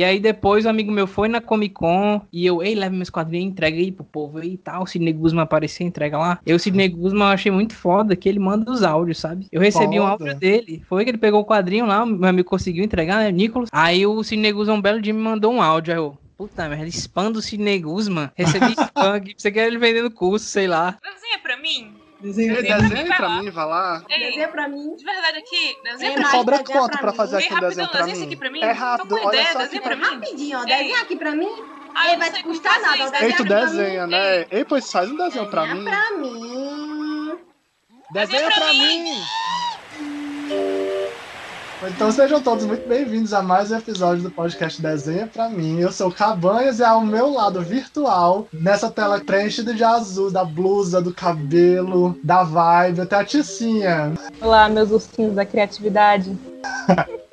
E aí depois um amigo meu foi na Comic Con e eu, ei, leva meus quadrinhos, entrega aí pro povo aí e tal. O Sidney Guzman apareceu, entrega lá. Eu, o Sidney Guzman, eu achei muito foda que ele manda os áudios, sabe? Eu recebi foda. um áudio dele. Foi que ele pegou o quadrinho lá, meu amigo conseguiu entregar, né? Nicolas. Aí o Sidney Guzman, um belo dia, me mandou um áudio. Aí eu, Puta merda, spam do Sidney Guzman. Recebi spam aqui, você quer ele vendendo curso, sei lá. Desenha pra mim. Desenha, desenha, desenha pra, mim, vai lá. Ei, desenha pra mim. De verdade aqui, desenha pra mim. Cobra quanto pra, fazer aqui um desenho pra mim? Aqui pra mim? É rápido, olha ideia, só desenha pra mim. Rapidinho, ó, desenha aqui pra mim. Ei, vai te custar nada, Ei, tu desenha, né? Ei, pois faz um desenho pra mim. pra mim. Desenha pra mim. Então sejam todos muito bem-vindos a mais um episódio do podcast Desenha Pra Mim. Eu sou o Cabanhas e ao meu lado virtual, nessa tela preenchida de azul, da blusa, do cabelo, da vibe, até a Ticinha. Olá, meus ursinhos da criatividade.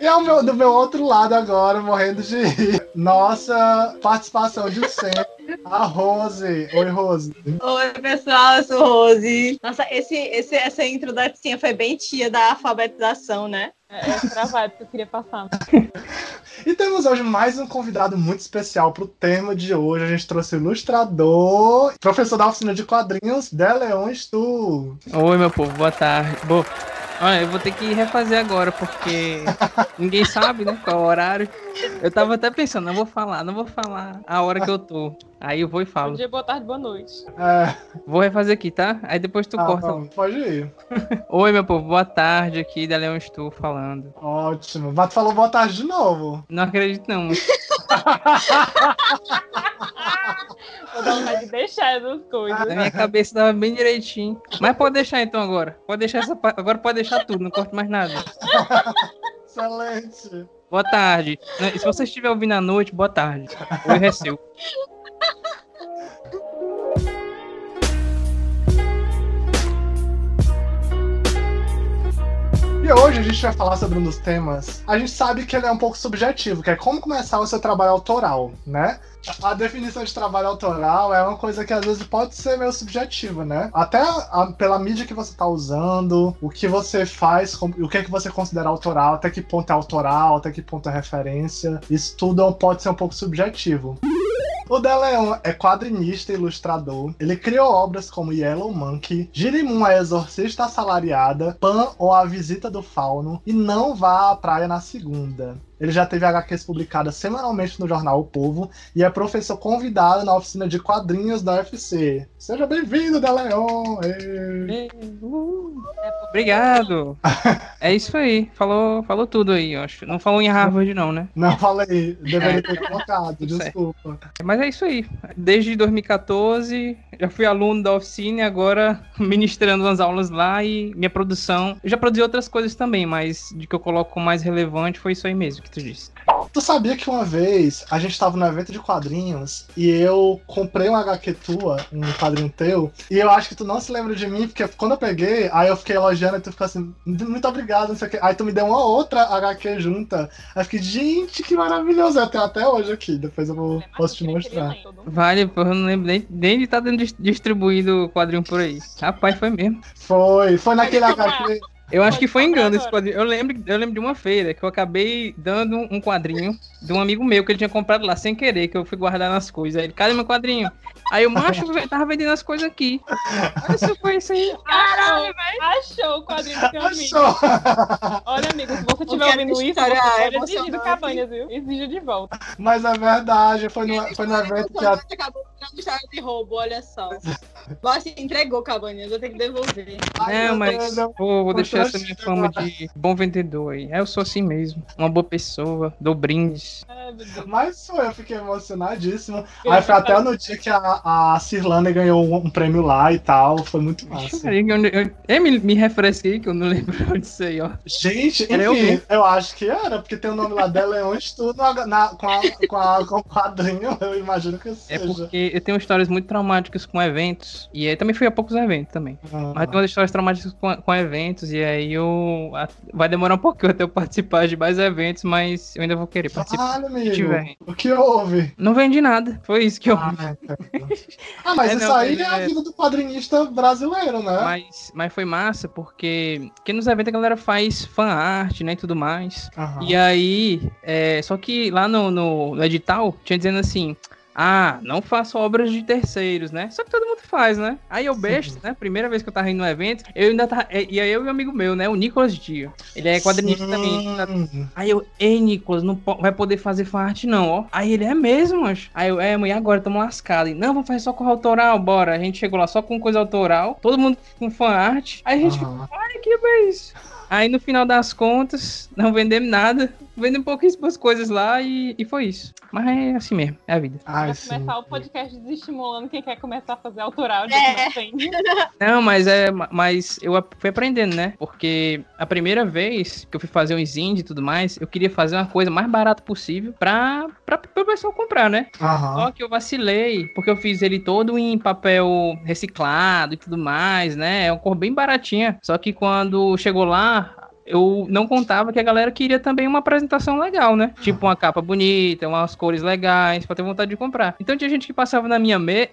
E ao meu, do meu outro lado agora, morrendo de rir, nossa participação de sempre, a Rose. Oi, Rose. Oi, pessoal, eu sou Rose. Nossa, esse, esse, essa intro da Ticinha foi bem tia da alfabetização, né? É, é travado que eu queria passar. e temos hoje mais um convidado muito especial para o tema de hoje. A gente trouxe o ilustrador, professor da oficina de quadrinhos, Deleon Stu. Oi, meu povo, boa tarde. Boa. Olha, eu vou ter que refazer agora, porque ninguém sabe, né, qual é o horário. Eu tava até pensando, não vou falar, não vou falar a hora que eu tô. Aí eu vou e falo. Bom dia, boa tarde, boa noite. É. Vou refazer aqui, tá? Aí depois tu ah, corta. Bom, pode ir. Oi, meu povo, boa tarde aqui, da Leão Estou falando. Ótimo. Mas tu falou boa tarde de novo. Não acredito, não. Vou dar vontade de deixar essas coisas. Na minha cabeça tava bem direitinho. Mas pode deixar então agora. Pode deixar essa Agora pode deixar tudo, não corto mais nada. Excelente. Boa tarde. Se você estiver ouvindo à noite, boa tarde. Oi, Receu. E hoje a gente vai falar sobre um dos temas. A gente sabe que ele é um pouco subjetivo, que é como começar o seu trabalho autoral, né? A definição de trabalho autoral é uma coisa que às vezes pode ser meio subjetiva, né? Até a, pela mídia que você está usando, o que você faz, o que é que você considera autoral, até que ponto é autoral, até que ponto é referência. Isso tudo pode ser um pouco subjetivo. O Deleon é quadrinista e ilustrador. Ele criou obras como Yellow Monkey, Girimum a Exorcista Assalariada, Pan ou A Visita do Fauno e Não Vá à Praia na Segunda. Ele já teve HQs publicadas semanalmente no jornal O Povo e é professor convidado na oficina de quadrinhos da UFC. Seja bem-vindo, Deleon! Obrigado! é isso aí, falou, falou tudo aí, eu acho. Não falou em Harvard, não, né? Não falei, deveria ter colocado, desculpa. Mas é isso aí. Desde 2014, já fui aluno da oficina e agora ministrando umas aulas lá e minha produção. Eu já produzi outras coisas também, mas de que eu coloco mais relevante foi isso aí mesmo tu disse. Tu sabia que uma vez a gente tava no evento de quadrinhos e eu comprei um HQ tua, um quadrinho teu, e eu acho que tu não se lembra de mim, porque quando eu peguei, aí eu fiquei elogiando e tu ficou assim, muito obrigado, não sei o que. Aí tu me deu uma outra HQ junta. Aí eu fiquei, gente, que maravilhoso. Eu tenho até hoje aqui, depois eu vou, posso te mostrar. Vale, eu não lembro nem, nem de estar tá distribuído o quadrinho por aí. Rapaz, foi mesmo. Foi, foi naquele HQ. Eu acho que foi engano esse quadrinho. Eu lembro, eu lembro de uma feira que eu acabei dando um quadrinho de um amigo meu que ele tinha comprado lá sem querer, que eu fui guardar nas coisas. Aí ele, cadê meu quadrinho? Aí o macho tava vendendo as coisas aqui. Isso foi isso aí. Caralho, velho. Achou o quadrinho do teu amigo. Achou. Olha, amigo, se você estiver ouvindo isso, você pode exigir do Cabanhas, viu? Exige de volta. Mas é verdade, foi no, foi no evento que a... Acabou de história de roubo, olha só. Você entregou, Cabanhas, eu tenho que devolver. Não, mas vou, vou deixar essa minha fama de bom vendedor aí. Eu sou assim mesmo. Uma boa pessoa, dou brindes. Mas foi, eu fiquei emocionadíssimo. Aí foi até no dia que a, a Cirlane ganhou um, um, prêmio lá e tal. Foi muito massa. Eu, eu, eu, eu me, me refresquei que eu não lembro disso aí, ó. Gente, enfim, eu, eu, acho que era, porque tem o nome lá dela Leões tudo na, na, com, a, com, a, com o quadrinho. Eu imagino que seja. É porque eu tenho histórias muito traumáticas com eventos. E aí também fui a poucos eventos também. Ah. Mas tem umas histórias traumáticas com, com eventos. E aí eu. Vai demorar um pouquinho até eu participar de mais eventos, mas eu ainda vou querer participar. Amigo, o que houve? Não vendi nada. Foi isso que eu. Ah, ah, mas é, isso não, aí é a é- vida do quadrinista brasileiro, né? Mas, mas foi massa porque, porque nos eventos a galera faz fan arte, né, e tudo mais. Aham. E aí, é, só que lá no, no, no edital tinha dizendo assim. Ah, não faço obras de terceiros, né? Só que todo mundo faz, né? Aí eu besta, né? Primeira vez que eu tava indo no evento, eu ainda tava. E aí eu e um amigo meu, né? O Nicolas Dia. Ele é quadrinista também. tá-. Aí eu, ei, Nicolas, não po- vai poder fazer fanart, não, ó. Aí ele é mesmo, acho. Aí eu, é, mãe, agora tamo lascado. E, não, vamos fazer só com autoral, bora. A gente chegou lá só com coisa autoral, todo mundo com fanart. Aí a gente ficou, ai, que beijo. Aí no final das contas, não vendemos nada. Vendemos pouquíssimas coisas lá e, e foi isso. Mas é assim mesmo, é a vida. Ai, Vai sim. começar o podcast desestimulando quem quer começar a fazer autoral de É. não tem. Não, mas é. Mas eu fui aprendendo, né? Porque a primeira vez que eu fui fazer uns indies e tudo mais, eu queria fazer uma coisa mais barata possível pra, pra, pra pessoa comprar, né? Aham. Só que eu vacilei, porque eu fiz ele todo em papel reciclado e tudo mais, né? É uma cor bem baratinha. Só que quando chegou lá. Eu não contava que a galera queria também uma apresentação legal, né? Tipo uma capa bonita, umas cores legais, pra ter vontade de comprar. Então tinha gente que passava na minha mesa,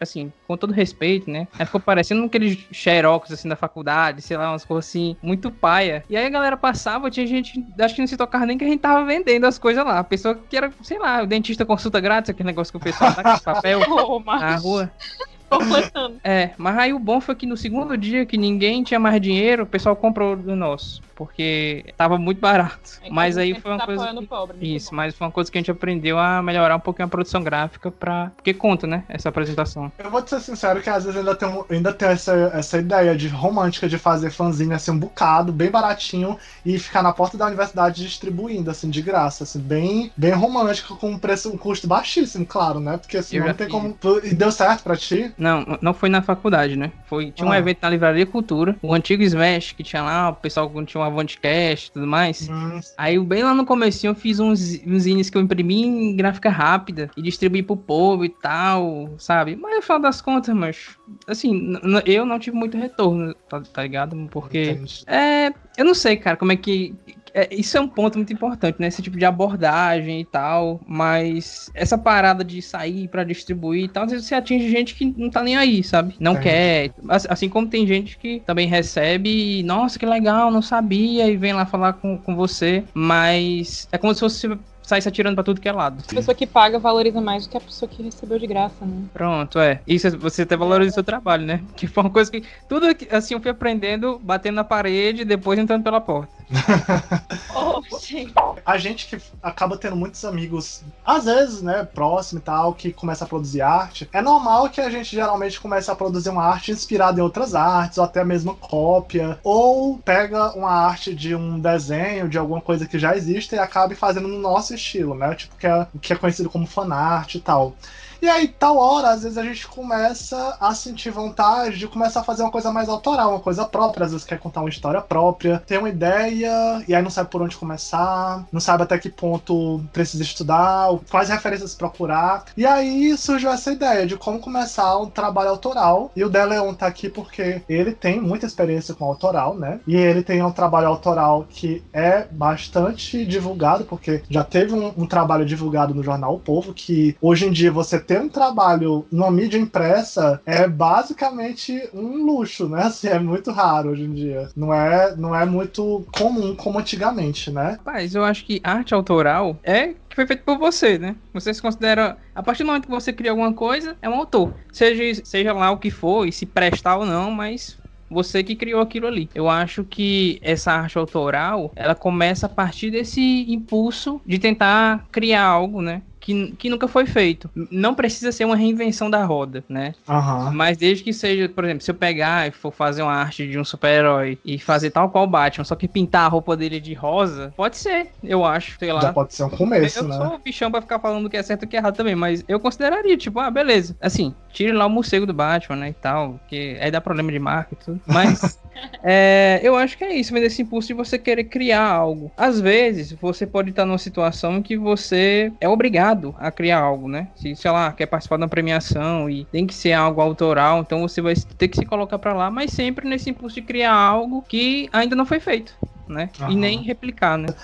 assim, com todo respeito, né? Aí ficou parecendo aqueles xerox, assim, da faculdade, sei lá, umas coisas assim, muito paia. E aí a galera passava, tinha gente, acho que não se tocava nem que a gente tava vendendo as coisas lá. A pessoa que era, sei lá, o dentista consulta grátis, aquele negócio que o pessoal tá com papel na mas rua. Completando. É, mas aí o bom foi que no segundo dia que ninguém tinha mais dinheiro, o pessoal comprou do nosso. Porque tava muito barato. Mas aí foi uma tá coisa. apoiando que- o pobre, Isso, bom. mas foi uma coisa que a gente aprendeu a melhorar um pouquinho a produção gráfica pra. Porque conta, né? Essa apresentação. Eu vou te ser sincero que às vezes ainda tenho, ainda tenho essa, essa ideia de romântica de fazer fanzine assim, um bocado, bem baratinho, e ficar na porta da universidade distribuindo, assim, de graça, assim, bem, bem romântico, com um preço, um custo baixíssimo, claro, né? Porque assim, Eu não tem fiz. como. E deu certo pra ti? Não, não foi na faculdade, né? Foi, tinha um Ah. evento na Livraria Cultura, o antigo Smash, que tinha lá, o pessoal que tinha um Avantcast e tudo mais. Hum, Aí, bem lá no comecinho, eu fiz uns, uns zines que eu imprimi em gráfica rápida e distribuí pro povo e tal, sabe? Mas no final das contas, mas, assim, eu não tive muito retorno, tá, tá ligado? Porque, entendi. é, eu não sei, cara, como é que... é, isso é um ponto muito importante, né? Esse tipo de abordagem e tal, mas essa parada de sair pra distribuir e tal, às vezes você atinge gente que não tá nem aí, sabe? Não Entendi. quer. Assim- como tem gente que também recebe e, nossa, que legal, não sabia, e vem lá falar com, com você, mas é como se fosse saísse atirando pra tudo que é lado. A pessoa que paga valoriza mais do que a pessoa que recebeu de graça, né? Pronto, é. Isso é- você até valoriza o seu trabalho, né? Que foi uma coisa que. Tudo que, assim eu fui aprendendo, batendo na parede e depois entrando pela porta. Oh, gente. A gente que acaba tendo muitos amigos, às vezes, né, próximo e tal, que começa a produzir arte, é normal que a gente geralmente comece a produzir uma arte inspirada em outras artes, ou até mesmo cópia, ou pega uma arte de um desenho, de alguma coisa que já existe e acabe fazendo no nosso estilo, né? Tipo, que é, que é conhecido como fanart e tal. E aí, tal hora, às vezes a gente começa a sentir vontade de começar a fazer uma coisa mais autoral, uma coisa própria. Às vezes quer contar uma história própria, tem uma ideia, e aí não sabe por onde começar, não sabe até que ponto precisa estudar, quais referências procurar. E aí surgiu essa ideia de como começar um trabalho autoral. E o Deleon tá aqui porque ele tem muita experiência com autoral, né? E ele tem um trabalho autoral que é bastante divulgado, porque já teve um, um trabalho divulgado no jornal O Povo, que hoje em dia você ter um trabalho numa mídia impressa é basicamente um luxo, né? Assim, é muito raro hoje em dia. Não é, não é muito comum como antigamente, né? Rapaz, eu acho que arte autoral é que foi feito por você, né? Você se considera. A partir do momento que você cria alguma coisa, é um autor. Seja, seja lá o que for, e se prestar ou não, mas você que criou aquilo ali. Eu acho que essa arte autoral, ela começa a partir desse impulso de tentar criar algo, né? Que, que nunca foi feito. Não precisa ser uma reinvenção da roda, né? Aham. Mas desde que seja, por exemplo, se eu pegar e for fazer uma arte de um super-herói e fazer tal qual o Batman, só que pintar a roupa dele de rosa, pode ser, eu acho, sei lá. Já pode ser um começo, eu né? sou o bichão pra ficar falando o que é certo e o que é errado também, mas eu consideraria, tipo, ah, beleza. Assim, tire lá o morcego do Batman, né, e tal, que aí dá problema de marca e tudo. Mas é, eu acho que é isso, mas esse impulso de você querer criar algo. Às vezes, você pode estar numa situação em que você é obrigado a criar algo, né? Se, sei lá, quer participar de uma premiação e tem que ser algo autoral, então você vai ter que se colocar pra lá, mas sempre nesse impulso de criar algo que ainda não foi feito, né? E nem replicar, né?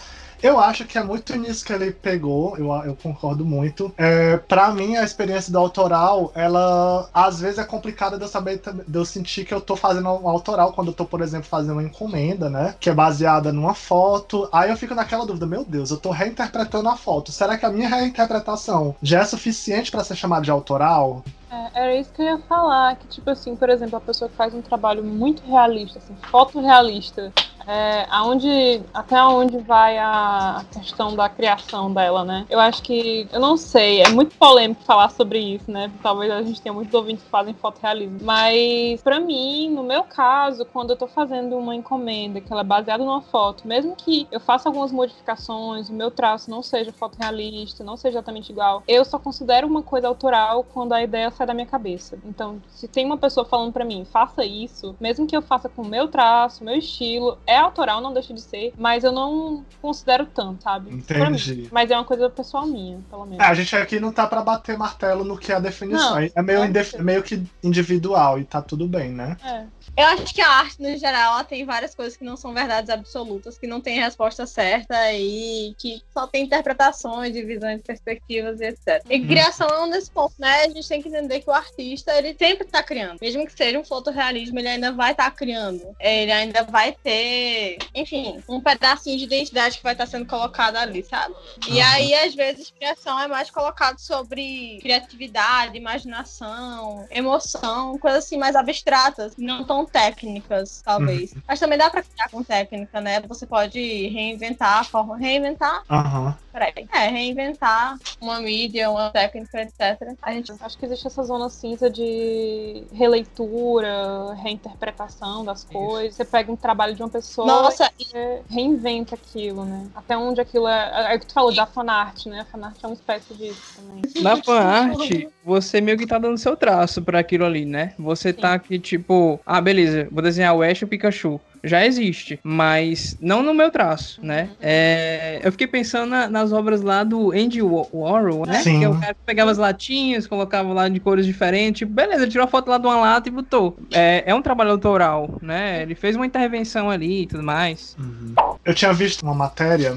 Eu acho que é muito nisso que ele pegou, eu, eu concordo muito. É, para mim, a experiência do autoral, ela às vezes é complicada de eu saber, de eu sentir que eu tô fazendo um autoral quando eu tô, por exemplo, fazendo uma encomenda, né? Que é baseada numa foto. Aí eu fico naquela dúvida, meu Deus, eu tô reinterpretando a foto. Será que a minha reinterpretação já é suficiente para ser chamada de autoral? É, era isso que eu ia falar, que tipo assim, por exemplo, a pessoa que faz um trabalho muito realista, assim, fotorrealista, é, aonde, até onde vai a questão da criação dela, né? Eu acho que, eu não sei, é muito polêmico falar sobre isso, né? Talvez a gente tenha muitos ouvintes que fazem fotorrealismo, mas para mim, no meu caso, quando eu tô fazendo uma encomenda que ela é baseada numa foto, mesmo que eu faça algumas modificações, o meu traço não seja fotorrealista, não seja exatamente igual, eu só considero uma coisa autoral quando a ideia sai da minha cabeça. Então, se tem uma pessoa falando para mim, faça isso, mesmo que eu faça com o meu traço, meu estilo, é autoral, não deixa de ser, mas eu não considero tanto, sabe? Entendi. Mas é uma coisa pessoal minha, pelo menos. É, a gente aqui não tá pra bater martelo no que é a definição. Não, é meio, ser. meio que individual e tá tudo bem, né? É. Eu acho que a arte, no geral, ela tem várias coisas que não são verdades absolutas, que não tem resposta certa e que só tem interpretações, divisões perspectivas e etc. E Uhum. criação é um desses pontos, né? A gente tem que entender que o artista, ele sempre tá criando. Mesmo que seja um fotorrealismo, ele ainda vai estar criando. Ele ainda vai ter, enfim, um pedacinho de identidade que vai estar sendo colocado ali, sabe? E Uhum. aí, às vezes, criação é mais colocado sobre criatividade, imaginação, emoção, coisas assim mais abstratas, não tão técnicas, talvez. Mas também dá pra criar com técnica, né? Você pode reinventar a forma. Reinventar? Aham. Peraí. É, reinventar uma mídia, uma técnica, etc. A gente. Acho que existe essa zona cinza de releitura, reinterpretação das coisas. Você pega um trabalho de uma pessoa Nossa, e você reinventa aquilo, né? Até onde aquilo é. É o que tu falou da fanart, né? A fanart é uma espécie disso também. Na fanart, você meio que tá dando seu traço pra aquilo ali, né? Você tá aqui, tipo, ah, beleza, vou desenhar o Ash e o Pikachu. Já existe, mas não no meu traço, né? É, eu fiquei pensando na- nas obras lá do Andy Wa- Warhol, né? Sim. Que é o cara que pegava as latinhas, colocava lá de cores diferentes, tipo, beleza, tirou a foto lá de uma lata e botou. É, é um trabalho autoral, né? Ele fez uma intervenção ali e tudo mais. Eu tinha visto uma matéria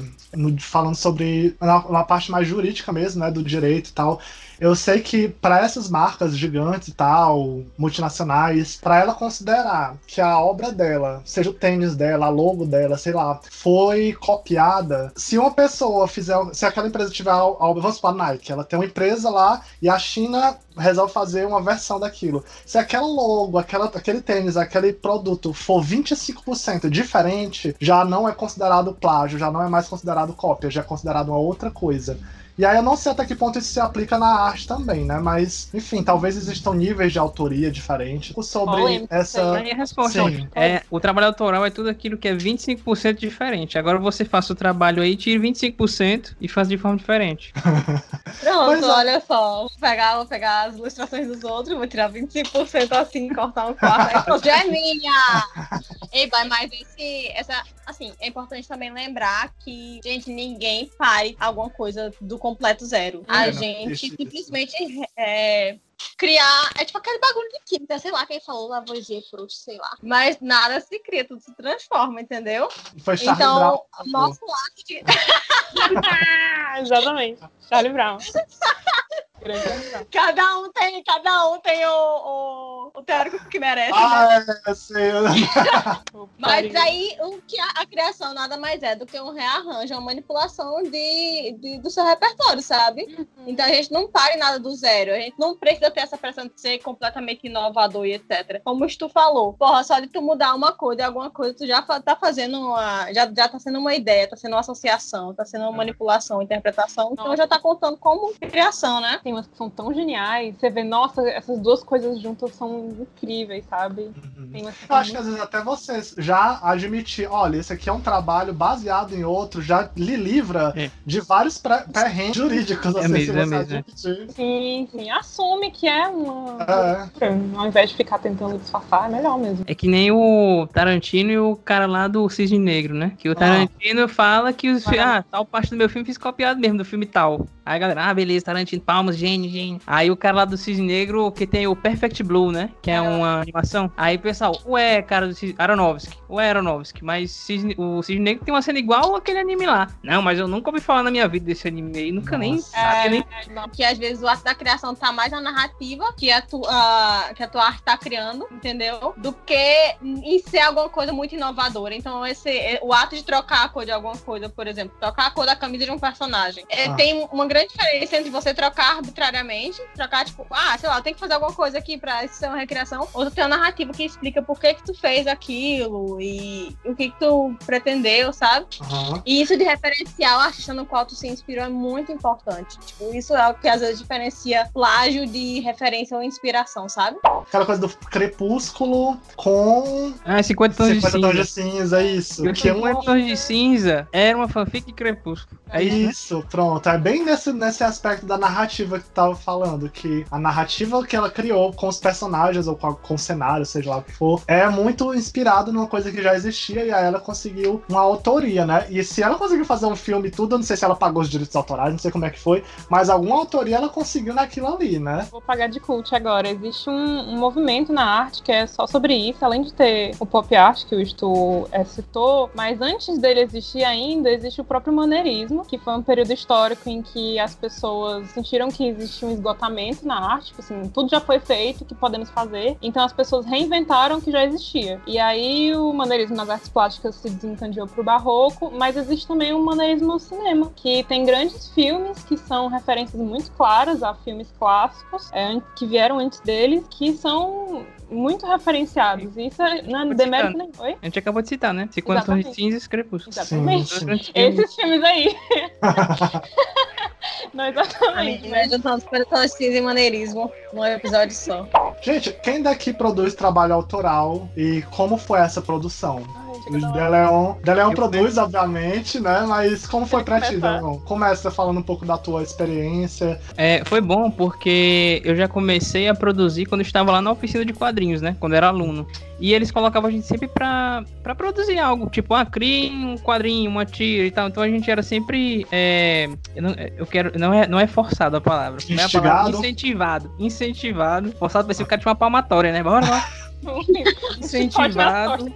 falando sobre na parte mais jurídica mesmo, né, do direito e tal. Eu sei que para essas marcas gigantes e tal, multinacionais, para ela considerar que a obra dela, seja tênis dela, a logo dela, sei lá, foi copiada, se uma pessoa fizer, se aquela empresa tiver vamos supor, a Nike, ela tem uma empresa lá e a China resolve fazer uma versão daquilo. Se aquela logo, aquela, aquele tênis, aquele produto for 25% diferente, já não é considerado plágio, já não é mais considerado cópia, já é considerado uma outra coisa. E aí eu não sei até que ponto isso se aplica na arte também, né? Mas, enfim, talvez existam níveis de autoria diferentes sobre essa. Aí a resposta Sim. é o trabalho autoral é tudo aquilo que é 25% diferente. Agora você faça o trabalho aí, tire 25% e faça de forma diferente. Pronto, é. olha só. Vou pegar, vou pegar as ilustrações dos outros, vou tirar 25% assim, cortar um quarto. Já é minha! Ei, boy, mas esse, essa, assim, é importante também lembrar que, gente, ninguém pare alguma coisa do completo zero. A É, não gente isso. simplesmente é, criar. É tipo aquele bagulho de química, sei lá quem falou, Lavoisier, Proust, sei lá. Mas nada se cria, tudo se transforma, entendeu? Foi Charlie Então, Brown nosso lado de. Exatamente. Charlie Brown. Cada um tem, cada um tem o, o, o teórico que merece, né? Ah, é, sei. Mas aí o que a, a criação nada mais é do que um rearranjo, uma manipulação de, de- do seu repertório, sabe? Então a gente não para em nada do zero. A gente não precisa ter essa pressão de ser completamente inovador e etc. Como o Stu falou, porra, só de tu mudar uma coisa e alguma coisa, tu já tá fazendo uma. Já, já tá sendo uma ideia, tá sendo uma associação, tá sendo uma manipulação, uma interpretação. Então já tá contando como criação, né? Tem umas que são tão geniais. Você vê, nossa, essas duas coisas juntas são incríveis, sabe? Tem umas que Eu acho que às vezes até você já admitir, olha, esse aqui é um trabalho baseado em outro, já lhe livra É. de vários perrengues jurídicos, É assim, mesmo, se é mesmo, é. Sim, sim. Assume que é uma. É. Ao invés de ficar tentando disfarçar, é melhor mesmo. É que nem o Tarantino e o cara lá do Cisne Negro, né? Que o Tarantino fala que os ah, tal parte do meu filme fiz copiado mesmo do filme tal. Aí a galera, ah, beleza, Tarantino, palmas, gênio, gênio. Aí o cara lá do Cisne Negro, que tem o Perfect Blue, né? Que é uma animação. Aí o pessoal, ué, cara do Cisne... Aronofsky, ué, Aronofsky, mas Cisne... o Cisne Negro tem uma cena igual aquele anime lá. Não, mas eu nunca ouvi falar na minha vida desse anime aí, nunca nem Nossa. sabia, É, nem... que às vezes o ato da criação tá mais na narrativa que a tua, que a tua arte tá criando, entendeu? Do que em ser alguma coisa muito inovadora. Então, esse, o ato de trocar a cor de alguma coisa, por exemplo, trocar a cor da camisa de um personagem, é, Ah. tem uma grande diferença entre você trocar arbitrariamente, trocar, tipo, ah, sei lá, eu tenho que fazer alguma coisa aqui pra isso ser uma recriação, ou tu tem uma narrativa que explica por que que tu fez aquilo e o que que tu pretendeu, sabe? Aham. E isso de referenciar o artista no qual tu se inspirou é muito importante. Tipo, isso é o que às vezes diferencia plágio de referência ou inspiração, sabe? Aquela coisa do crepúsculo com Ah, 50 tons 50 de tons de cinza. cinza, isso. O Que é 50 um... tons de cinza era uma fanfic de Crepúsculo. É isso, né? Isso, pronto. É bem nesse, nesse aspecto da narrativa que tu tava falando, que a narrativa que ela criou com os personagens ou com, com o cenário, seja lá o que for, é muito inspirado numa coisa que já existia e aí ela conseguiu uma autoria, né? E se ela conseguiu fazer um filme e tudo, eu não sei se ela pagou os direitos autorais, não sei como é que foi, mas alguma autoria ela conseguiu naquilo ali, né? Vou pagar de cult agora. Existe um, um movimento na arte que é só sobre isso, além de ter o pop art que o Stu é, citou, mas antes dele existir ainda, existe o próprio maneirismo, que foi um período histórico em que as pessoas sentiram que existia um esgotamento na arte, tipo assim, tudo já foi feito, o que podemos fazer? Então as pessoas reinventaram o que já existia. E aí o maneirismo nas artes plásticas se desencadeou pro barroco, mas existe também o maneirismo no cinema, que tem grandes filmes que são referências muito claras a filmes clássicos é, que vieram antes deles, que são muito referenciados. E isso é, não é demérito nem. Oi? A gente acabou de citar, né? 50 tons de cinza e Crepúsculo. Exatamente. Sim. Esses filmes aí. não exatamente. Amiga, juntando supertostismo e maneirismo num episódio só. Gente, quem daqui produz trabalho autoral e como foi essa produção? O. Deleon, Deleon produz, obviamente, né? Mas como foi pra ti. Deleon? Começa falando um pouco da tua experiência. É, foi bom porque eu já comecei a produzir quando eu estava lá na oficina de quadrinhos, né? Quando eu era aluno. E eles colocavam a gente sempre pra, pra produzir algo. Tipo, ah, crie um quadrinho, uma tira e tal. Então a gente era sempre. é, eu, não, eu quero. Não é, não é forçado a palavra. Como é a palavra? Instigado? Incentivado. Incentivado. Forçado vai ser o cara de uma palmatória, né? Bora lá. Incentivado.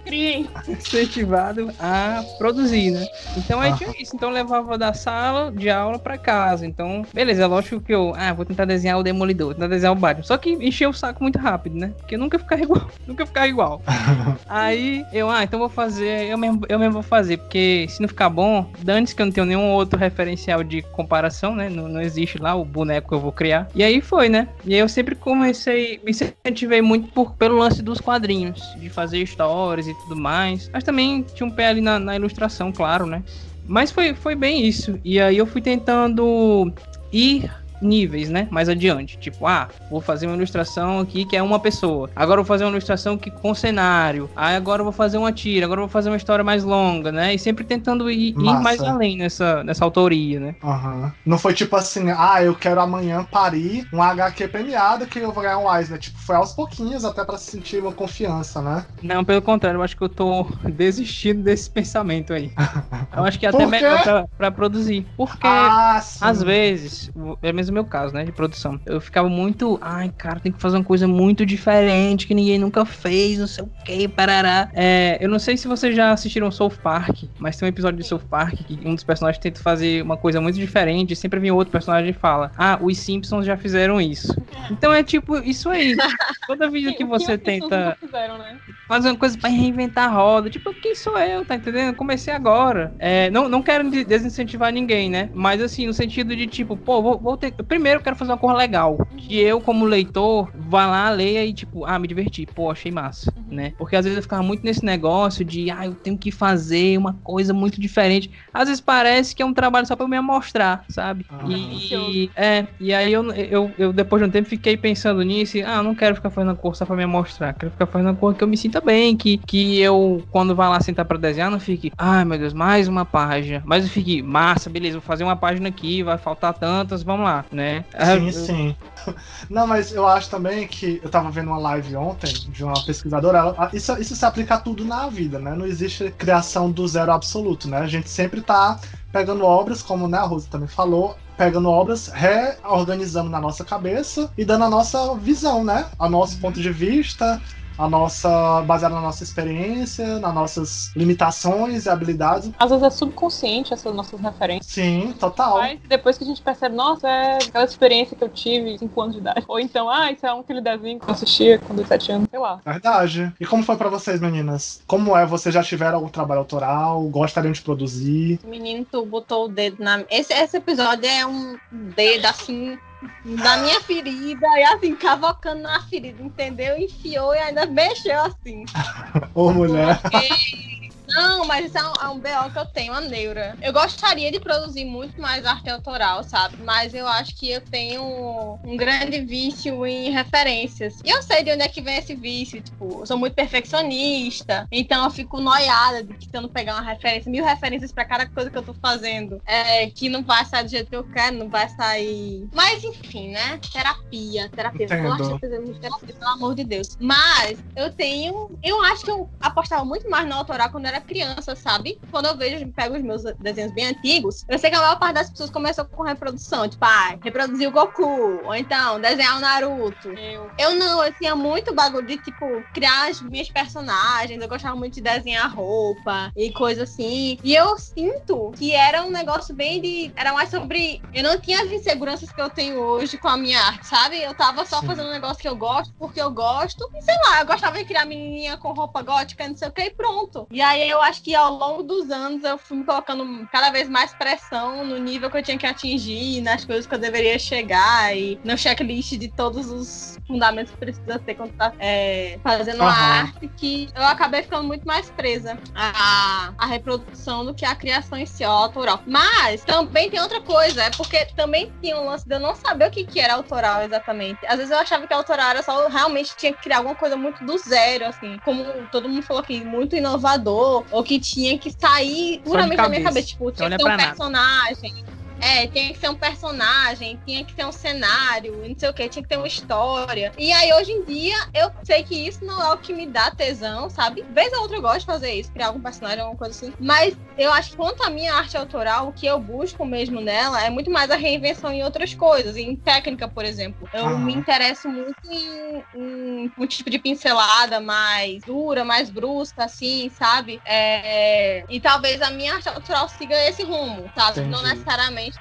Incentivado a produzir, né? Então aí Ah. tinha isso. Então eu levava da sala de aula pra casa. Então, beleza, é lógico que eu, ah, vou tentar desenhar o Demolidor, vou tentar desenhar o Batman. Só que encheu o saco muito rápido, né? Porque nunca ficava igual, nunca ficava igual. aí eu, ah, então vou fazer, eu mesmo, eu mesmo vou fazer, porque se não ficar bom, dane-se que eu não tenho nenhum outro referencial de comparação, né? Não, não existe lá o boneco que eu vou criar. E aí foi, né? E aí eu sempre comecei, me incentivei muito por, pelo lance dos quadrinhos, de fazer histórias e tudo mais. Mas também tinha um pé ali na, na ilustração, claro, né? Mas foi, foi bem isso. E aí eu fui tentando ir níveis, né? Mais adiante. Tipo, ah, vou fazer uma ilustração aqui que é uma pessoa. Agora vou fazer uma ilustração que com cenário. Aí agora vou fazer uma tira. Agora vou fazer uma história mais longa, né? E sempre tentando ir, ir mais além nessa, nessa autoria, né? Aham. Não foi tipo assim, ah, eu quero amanhã parir um HQ premiado que eu vou ganhar um Eisner. Tipo, foi aos pouquinhos até pra sentir uma confiança, né? Não, pelo contrário, eu acho que eu tô desistindo desse pensamento aí. Eu acho que é até melhor pra, pra produzir. Porque. Ah. Às vezes, é mesmo o meu caso, né, de produção. Eu ficava muito, ai, cara, tem que fazer uma coisa muito diferente que ninguém nunca fez, não sei o que, parará. É, eu não sei se vocês já assistiram South Park, mas tem um episódio de South Park que um dos personagens tenta fazer uma coisa muito diferente e sempre vem outro personagem e fala: "Ah, os Simpsons já fizeram isso". Então é tipo isso aí. Toda vida que você as pessoas tenta fizeram, né? fazer uma coisa pra reinventar a roda. Tipo, quem sou eu, tá entendendo? Comecei agora. É, não, não quero de- desincentivar ninguém, né? Mas assim, no sentido de tipo, pô, vou, vou ter. Primeiro eu quero fazer uma cor legal. Que eu, como leitor, vá lá, leia e, tipo, ah, me diverti. Pô, achei massa, né? Porque às vezes eu ficava muito nesse negócio de, ah, eu tenho que fazer uma coisa muito diferente. Às vezes parece que é um trabalho só pra eu me amostrar, sabe? Ah. E, é, e aí eu, eu, eu, depois de um tempo, fiquei pensando nisso e, ah, eu não quero ficar fazendo a cor só pra me amostrar. Quero ficar fazendo a cor que eu me sinta bem, que, que eu, quando vá lá sentar pra desenhar, não fique, ai meu Deus, mais uma página. Mas eu fique, massa, beleza, vou fazer uma página aqui, vai faltar tantas, vamos lá, né? Ah, Sim, sim. Não, mas eu acho também que eu tava vendo uma live ontem de uma pesquisadora. ela- isso, isso se aplica a tudo na vida, né? Não existe criação do zero absoluto, né? A gente sempre tá pegando obras, como né, a Rosa também falou, pegando obras, reorganizando na nossa cabeça e dando a nossa visão, né? A nosso ponto de vista, a nossa. baseada na nossa experiência, nas nossas limitações e habilidades. Às vezes é subconsciente essas nossas referências. Sim, total. Mas depois que a gente percebe, nossa, é aquela experiência que eu tive 5 anos de idade. Ou então, ah, isso é um aquele desenho que eu assistia quando 7 anos, sei lá. Verdade. E como foi pra vocês, meninas? Como é? Vocês já tiveram algum trabalho autoral? Gostariam de produzir? Menino, tu botou o dedo na. Esse, esse episódio é um dedo assim. Na minha ferida, e assim, cavocando na ferida, entendeu? Enfiou e ainda mexeu assim. Ô, mulher. Porque- Não, mas isso é um, é um BO que eu tenho, a neura. Eu gostaria de produzir muito mais arte autoral, sabe? Mas eu acho que eu tenho um grande vício em referências. E eu sei de onde é que vem esse vício. Tipo, eu sou muito perfeccionista. Então eu fico noiada de tentando pegar uma referência, mil referências pra cada coisa que eu tô fazendo. É, que não vai sair do jeito que eu quero, não vai sair. Mas enfim, né? Terapia, terapia. Eu Entendo. gosto de fazer muito terapia, pelo amor de Deus. Mas eu tenho. Eu acho que eu apostava muito mais no autoral quando eu era criança, sabe? Quando eu vejo, pego os meus desenhos bem antigos, eu sei que a maior parte das pessoas começou com reprodução. Tipo, ah, reproduzir o Goku. Ou então, desenhar o Naruto. Eu. Eu não, eu tinha muito bagulho de, tipo, criar as minhas personagens. Eu gostava muito de desenhar roupa e coisa assim. E eu sinto que era um negócio bem de. Era mais sobre. Eu não tinha as inseguranças que eu tenho hoje com a minha arte, sabe? Eu tava só Sim. fazendo um negócio que eu gosto porque eu gosto. E sei lá, eu gostava de criar menininha com roupa gótica, não sei o que, e pronto. E aí eu acho que ao longo dos anos eu fui me colocando cada vez mais pressão no nível que eu tinha que atingir, nas coisas que eu deveria chegar e no checklist de todos os fundamentos que precisa ter quando tá é, fazendo uma Aham. arte que eu acabei ficando muito mais presa à, à reprodução do que à criação em si, ao autoral. Mas também tem outra coisa, é porque também tinha um lance de eu não saber o que, que era autoral exatamente. Às vezes eu achava que autoral era só realmente tinha que criar alguma coisa muito do zero, assim, como todo mundo falou aqui, muito inovador, ou que tinha que sair puramente da minha cabeça. Tipo, tinha olha que ter um pra nada. É, tinha que ser um personagem, tinha que ter um cenário, não sei o que, tinha que ter uma história. E aí, hoje em dia, eu sei que isso não é o que me dá tesão, sabe? Vez ou outra eu gosto de fazer isso, criar algum personagem, alguma coisa assim. Mas eu acho que quanto à minha arte autoral, o que eu busco mesmo nela é muito mais a reinvenção em outras coisas, em técnica, por exemplo. Eu Aham. me interesso muito em, em um tipo de pincelada mais dura, mais brusca, assim, sabe? É, E talvez a minha arte autoral siga esse rumo, sabe? Não Entendi.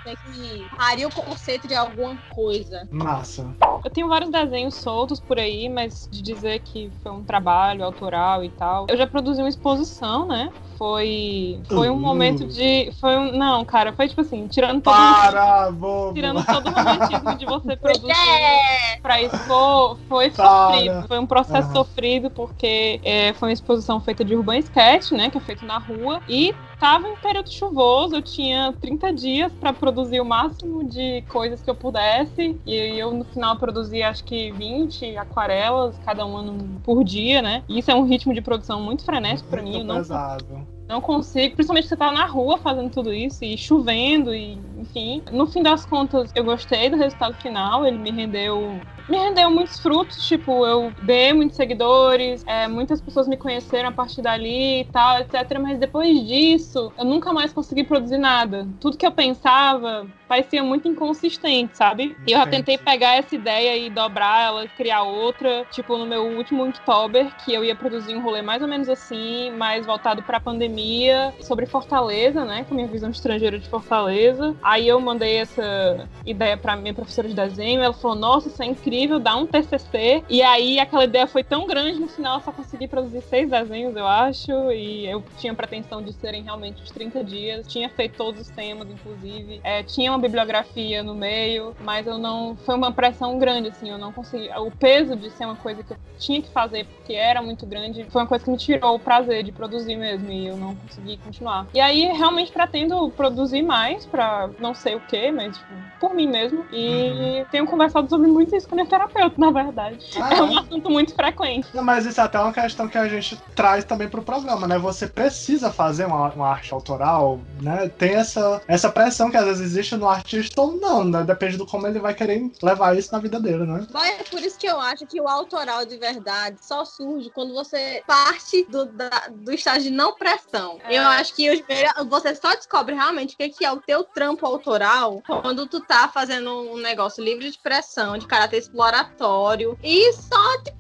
Tem que parir o conceito de alguma coisa. Massa. Eu tenho vários desenhos soltos por aí, mas de dizer que foi um trabalho autoral e tal. Eu já produzi uma exposição, né? Foi. Foi um Uh. momento de. Foi um. Não, cara, foi tipo assim, tirando todo, Para, bobo. tirando todo o romantismo de você produzir É, pra expor, foi Para. sofrido. Foi um processo Aham. sofrido, porque é, foi uma exposição feita de urban sketch, né? Que é feito na rua. E tava em período chuvoso, eu tinha 30 dias pra produzir o máximo de coisas que eu pudesse. E eu, no final, produzi acho que 20 aquarelas, cada uma por dia, né? E isso é um ritmo de produção muito frenético pra mim. Não pesado. não consigo, principalmente você tá na rua fazendo tudo isso e chovendo e enfim. No fim das contas, eu gostei do resultado final, ele me rendeu me rendeu muitos frutos, tipo, eu ganhei muitos seguidores, é, muitas pessoas me conheceram a partir dali e tal, etc. Mas depois disso, eu nunca mais consegui produzir nada. Tudo que eu pensava parecia muito inconsistente, sabe? E eu já tentei pegar essa ideia e dobrar ela, criar outra. Tipo, no meu último Inktober, que eu ia produzir um rolê mais ou menos assim, mais voltado pra pandemia, sobre Fortaleza, né? Com a minha visão estrangeira de Fortaleza. Aí eu mandei essa ideia pra minha professora de desenho, ela falou: Nossa, isso é incrível, dá um TCC. E aí aquela ideia foi tão grande, no final eu só consegui produzir seis desenhos, eu acho. E eu tinha pretensão de serem realmente os 30 dias. Tinha feito todos os temas, inclusive. É, tinha uma bibliografia no meio, mas eu não. Foi uma pressão grande, assim, eu não consegui. O peso de ser uma coisa que eu tinha que fazer porque era muito grande foi uma coisa que me tirou o prazer de produzir mesmo e eu não consegui continuar. E aí realmente pretendo produzir mais pra não sei o que, mas tipo, por mim mesmo. E tenho conversado sobre muito isso com terapeuta, na verdade. Ah, É um assunto muito frequente. Não, mas isso é até uma questão que a gente traz também pro programa, né? Você precisa fazer uma, uma arte autoral, né? Tem essa, essa pressão que às vezes existe no artista ou não, né? Depende do como ele vai querer levar isso na vida dele, né? Mas é por isso que eu acho que o autoral de verdade só surge quando você parte do, da- do estágio de não pressão. É. Eu acho que os- você só descobre realmente o que que é o teu trampo autoral quando tu tá fazendo um negócio livre de pressão, de caráter exploratório e só, tipo,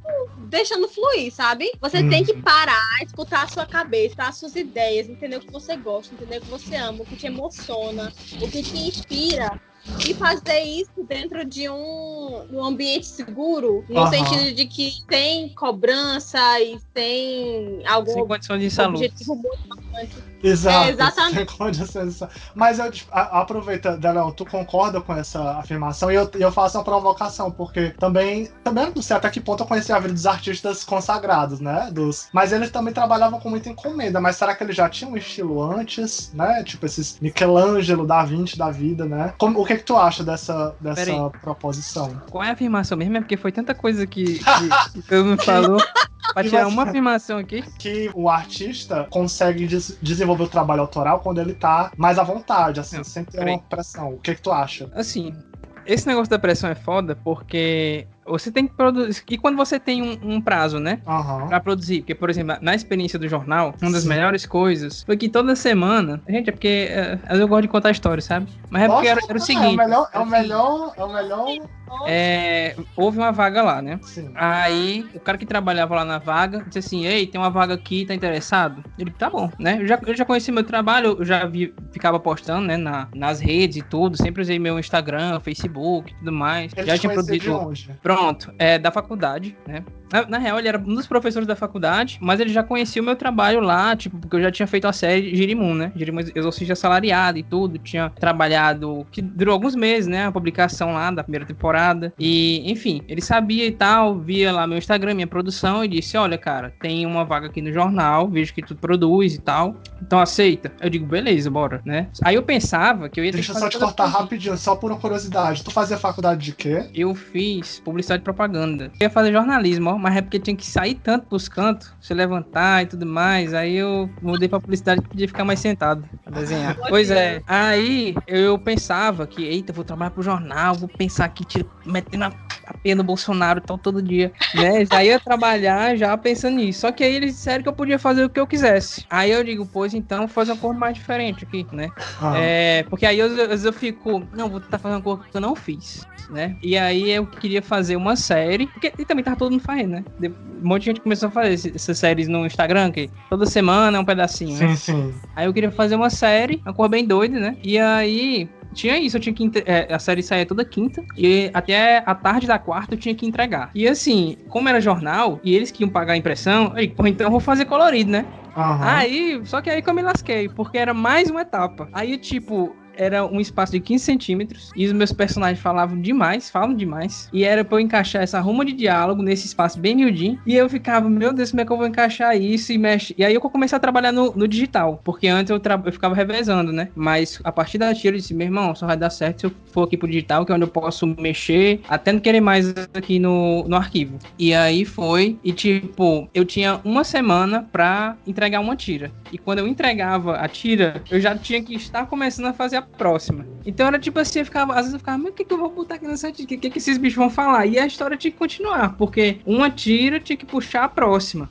deixando fluir, sabe? Você Uhum. tem que parar, escutar a sua cabeça, as suas ideias, entender o que você gosta, entender o que você ama, o que te emociona, o que te inspira. E fazer isso dentro de um, um ambiente seguro, no Aham. sentido de que tem cobrança e tem algum Sem condições de saúde. objetivo muito importante. Exato. É, exatamente. Mas eu tipo, a- aproveita, Daniel, tu concorda com essa afirmação e eu, eu faço uma provocação, porque também, também não sei até que ponto eu conheci a vida dos artistas consagrados, né? Dos, mas eles também trabalhavam com muita encomenda, mas será que eles já tinham um estilo antes, né? Tipo esses Michelangelo, Da Vinci da vida, né? Como- o que que tu acha dessa, dessa proposição? Qual é a afirmação mesmo? É porque foi tanta coisa que, que, que todo mundo falou. Tirar você- uma afirmação aqui. que o artista consegue des- desenvolver o trabalho autoral quando ele tá mais à vontade, assim, Não, sem ter peraí. uma pressão. O que que tu acha? Assim, esse negócio da pressão é foda porque você tem que produzir. E quando você tem um, um prazo, né? Aham. Pra produzir. Porque, por exemplo, na experiência do jornal, uma das Sim. melhores coisas foi que toda semana. Gente, é porque. é, eu gosto de contar história, sabe? Mas é porque era, era o Nossa, seguinte. É o melhor, é o melhor, é o melhor. É, houve uma vaga lá, né? Sim. Aí, o cara que trabalhava lá na vaga disse assim: Ei, tem uma vaga aqui, tá interessado? Ele, tá bom, né? Eu já, eu já conheci meu trabalho, eu já vi, ficava postando, né, na, nas redes e tudo. Sempre usei meu Instagram, Facebook e tudo mais. Ele já tinha produzido. Pronto, é da faculdade, né? Na, na real, ele era um dos professores da faculdade, mas ele já conhecia o meu trabalho lá, tipo, porque eu já tinha feito a série Girimum, né? Girimum Exorcista Salariado e tudo. Tinha trabalhado, que durou alguns meses, né? A publicação lá da primeira temporada. E, enfim, ele sabia e tal, via lá meu Instagram, minha produção, e disse: Olha, cara, tem uma vaga aqui no jornal, vejo que tu produz e tal. Então aceita. Eu digo, beleza, bora, né? Aí eu pensava que eu ia ter Deixa eu só te cortar a- rapidinho, só por uma curiosidade. Tu fazia faculdade de quê? eu fiz publicidade e propaganda. Eu ia fazer jornalismo, ó, mas é porque tinha que sair tanto pros cantos, se levantar e tudo mais. Aí eu mudei pra publicidade que podia ficar mais sentado pra desenhar. pois é. Aí eu pensava que, eita, vou trabalhar pro jornal, vou pensar aqui, tira, metendo a, a pena no Bolsonaro tal todo dia. Né? Já ia trabalhar já pensando nisso. Só que aí eles disseram que eu podia fazer o que eu quisesse. Aí eu digo, pois então, vou fazer uma cor mais diferente aqui, né? Ah, É, porque aí eu- às vezes eu fico, não, vou tentar fazer uma coisa que eu não fiz, né? E aí eu queria fazer uma série, porque e também tava todo mundo fazendo, né? Um monte de gente começou a fazer essas séries no Instagram, que toda semana é um pedacinho, né? sim, sim. Aí eu queria fazer uma série, uma cor bem doida, né? E aí tinha isso, eu tinha que. é, a série saía toda quinta e até a tarde da quarta eu tinha que entregar. E assim, como era jornal e eles que iam pagar a impressão, aí, pô, então eu vou fazer colorido, né? Aham. Aí, só que aí que eu me lasquei, porque era mais uma etapa. Aí, tipo, era um espaço de 15 centímetros e os meus personagens falavam demais, falam demais. E era pra eu encaixar essa ruma de diálogo nesse espaço bem miudinho. E eu ficava, meu Deus, como é que eu vou encaixar isso e mexe? E aí eu comecei a trabalhar no, no digital, porque antes eu, eu ficava revezando, né? Mas a partir da tira eu disse, meu irmão, só vai dar certo se eu for aqui pro digital, que é onde eu posso mexer, até não querer mais aqui no, no arquivo. E aí foi, e tipo, eu tinha uma semana pra entregar uma tira. E quando eu entregava a tira, eu já tinha que estar começando a fazer a próxima. Então era tipo assim, eu ficava, às vezes eu ficava, mas o que, que eu vou botar aqui nessa tira? O que, que esses bichos vão falar? E a história tinha que continuar, porque uma tira tinha que puxar a próxima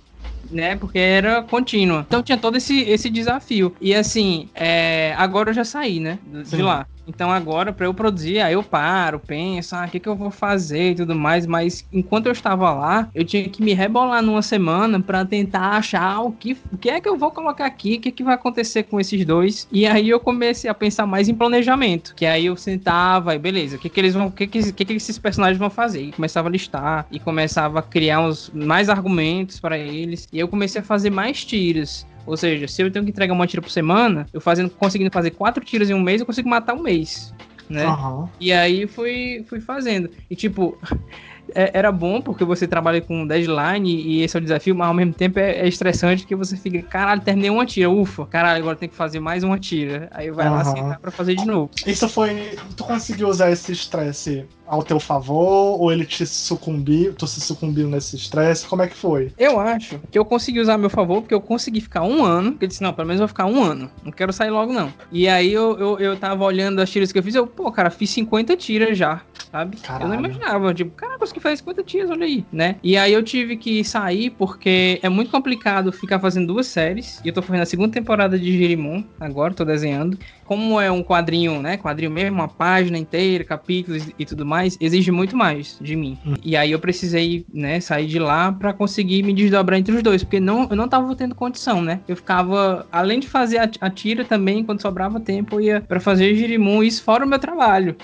né? Porque era contínua. Então tinha todo esse, esse desafio. E assim, é, agora eu já saí, né? De Sim. lá. Então agora, pra eu produzir, aí eu paro, penso, ah, o que, que eu vou fazer e tudo mais. Mas enquanto eu estava lá, eu tinha que me rebolar numa semana pra tentar achar o que, o que é que eu vou colocar aqui, o que, que vai acontecer com esses dois. E aí eu comecei a pensar mais em planejamento. Que aí eu sentava e beleza, o que, que eles vão. O que, que, que, que esses personagens vão fazer? E começava a listar e começava a criar uns mais argumentos para eles. E eu comecei a fazer mais tiras. Ou seja, se eu tenho que entregar uma tira por semana, eu fazendo, conseguindo fazer quatro tiras em um mês, eu consigo matar um mês. Né? Aham. E aí fui, fui fazendo. E tipo, é- era bom porque você trabalha com deadline e esse é o desafio, mas ao mesmo tempo é, é estressante porque você fica, caralho, terminei uma tira, ufa, caralho, agora tem que fazer mais uma tira. Aí vai lá Aham. sentar pra fazer de novo. Isso foi. Tu conseguiu usar esse estresse ao teu favor? Ou ele te sucumbiu? Tu se sucumbiu nesse estresse? Como é que foi? Eu acho que eu consegui usar a meu favor, porque eu consegui ficar um ano. Porque eu disse, não, pelo menos eu vou ficar um ano. Não quero sair logo, não. E aí eu, eu, eu tava olhando as tiras que eu fiz, eu, pô, cara, fiz 50 tiras já. sabe? Caralho. Eu não imaginava, tipo, cara, consegui fazer 50 tiras, olha aí, né? E aí eu tive que sair porque é muito complicado ficar fazendo duas séries. E eu tô fazendo a segunda temporada de Jirimon, agora tô desenhando. Como é um quadrinho, né? Quadrinho mesmo, uma página inteira, capítulos e tudo mais, exige muito mais de mim. Hum. E aí eu precisei, né, sair de lá pra conseguir me desdobrar entre os dois, porque não, eu não tava tendo condição, né? Eu ficava, além de fazer a, a tira também, quando sobrava tempo, eu ia pra fazer Jirimon, isso fora o meu trabalho.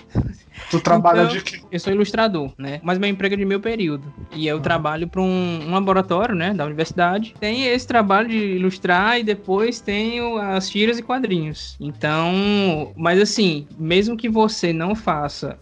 Tu trabalha Então- de quê? Eu sou ilustrador, né? Mas meu emprego é de meio período. E eu Uhum. trabalho para um, um laboratório, né? Da universidade. Tem esse trabalho de ilustrar e depois tenho as tiras e quadrinhos. Então, mas assim, mesmo que você não faça.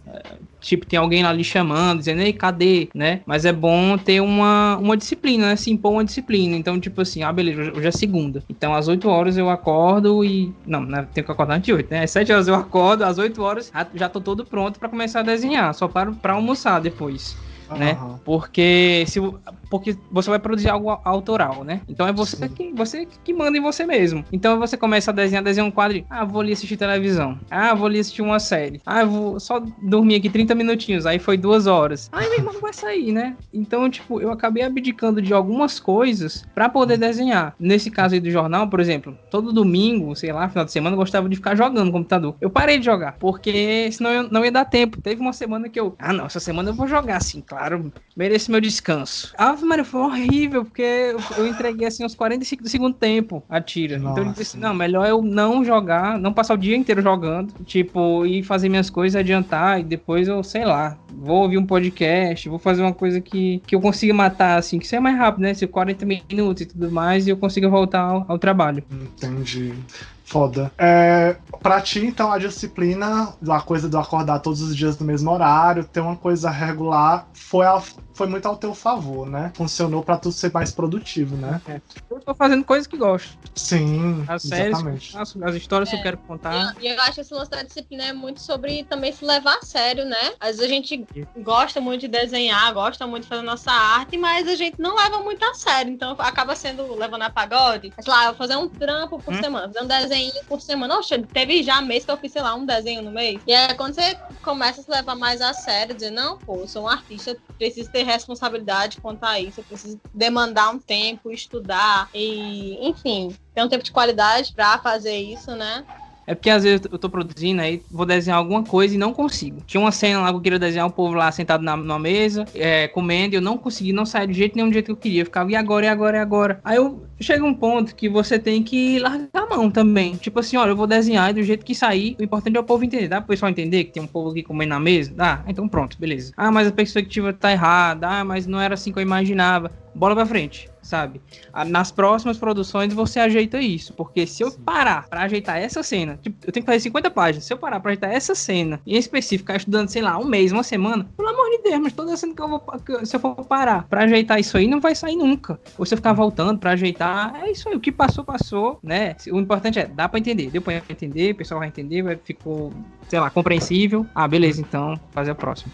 Tipo, tem alguém lá lhe chamando, dizendo, ei, cadê, né? Mas é bom ter uma, uma disciplina, né? Se impor uma disciplina. Então, tipo assim, ah, beleza, hoje é segunda. Então, às 8 horas eu acordo e. Não, né? tenho que acordar antes de 8, né? Às 7 horas eu acordo, às 8 horas já- tô todo pronto pra começar a desenhar. Só paro pra almoçar depois né? Aham. Porque se porque você vai produzir algo au- autoral, né? Então é você Sim. que você que manda em você mesmo. Então você começa a desenhar, desenhar um quadro. Ah, vou ali assistir televisão. Ah, vou ali assistir uma série. Ah, vou só dormir aqui 30 minutinhos. Aí foi duas horas. Ai, meu irmão não vai sair, né? Então, tipo, eu acabei abdicando de algumas coisas pra poder desenhar. Nesse caso aí do jornal, por exemplo, todo domingo, sei lá, final de semana, eu gostava de ficar jogando no computador. Eu parei de jogar, porque senão eu não ia dar tempo. Teve uma semana que eu, ah, não, essa semana eu vou jogar, assim, claro, mereço meu descanso. Ah, mano, foi horrível, porque eu, eu entreguei, assim, aos 45 do segundo tempo a tira. então eu disse, não, melhor eu não jogar, não passar o dia inteiro jogando, tipo, e fazer minhas coisas, adiantar, e depois eu, sei lá, vou ouvir um podcast, vou fazer uma coisa que, que eu consiga matar, assim, que isso é mais rápido, né? Se 40 minutos e tudo mais, e eu consiga voltar ao, ao trabalho. Entendi. Foda. É, pra ti, então, a disciplina, a coisa do acordar todos os dias no mesmo horário, ter uma coisa regular, foi, a- foi muito ao teu favor, né? Funcionou pra tu ser mais produtivo, né? Eu tô fazendo coisas que gosto. Sim, As séries eu faço, as histórias que eu quero contar. E eu acho que esse lance da disciplina é muito sobre também se levar a sério, né? Às vezes a gente gosta muito de desenhar, gosta muito de fazer nossa arte, mas a gente não leva muito a sério. Então acaba sendo levando a pagode. Sei lá, eu vou fazer um trampo por Hum. semana, fazer um desenho por semana. Oxe, teve já mês que eu fiz, sei lá, um desenho no mês. E aí quando você começa a se levar mais a sério, dizer, não, pô, eu sou um artista, eu preciso ter responsabilidade quanto a isso, eu preciso demandar um tempo, estudar e, enfim, ter um tempo de qualidade pra fazer isso, né? É porque às vezes eu tô produzindo aí, vou desenhar alguma coisa e não consigo. Tinha uma cena lá que eu queria desenhar o povo lá sentado na, numa mesa, é, comendo, e eu não consegui, não sair do jeito nenhum do jeito que eu queria. Eu ficava, e agora, e agora, e agora? Aí eu chega um ponto que você tem que largar a mão também. Tipo assim, olha, eu vou desenhar e do jeito que sair, o importante é o povo entender. Dá pro pessoal entender que tem um povo aqui comendo na mesa? Dá? Então pronto, beleza. Ah, mas a perspectiva tá errada. Ah, mas não era assim que eu imaginava. Bola pra frente, sabe? Nas próximas produções você ajeita isso. Porque se eu parar pra ajeitar essa cena, tipo, eu tenho que fazer 50 páginas. Se eu parar pra ajeitar essa cena, e em específico, ficar estudando, sei lá, um mês, uma semana, pelo amor de Deus, mas toda cena que eu vou. que se eu for parar pra ajeitar isso aí, não vai sair nunca. Ou se eu ficar voltando pra ajeitar, é isso aí. O que passou, passou, né? O importante é, dá pra entender. Deu pra entender, o pessoal vai entender, vai, ficou, sei lá, compreensível. Ah, beleza, então, fazer a próxima.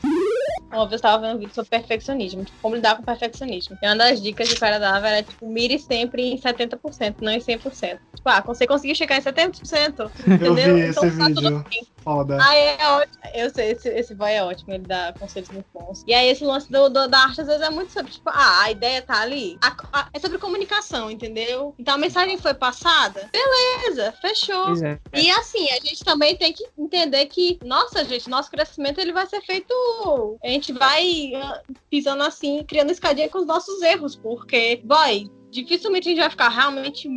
Vez eu tava vendo um vídeo sobre perfeccionismo, tipo, como lidar com perfeccionismo. E uma das dicas que o cara dava era, tipo, mire sempre em 70%, não em 100%. Tipo, ah, você conseguiu chegar em 70%, Eu entendeu? então tá tudo bem. Foda. Ah, é ótimo. Eu sei, esse, esse boy é ótimo, ele dá conselhos muito bons. E aí, esse lance do, do- da arte, às vezes, é muito sobre, tipo, ah, a ideia tá ali. A- a- é sobre comunicação, entendeu? Então a mensagem foi passada. Beleza, fechou. Pois é. E assim, a gente também tem que entender que, nossa, gente, nosso crescimento ele vai ser feito. A gente vai ah, pisando assim, criando escadinha com os nossos erros, porque, boy, dificilmente a gente vai ficar realmente.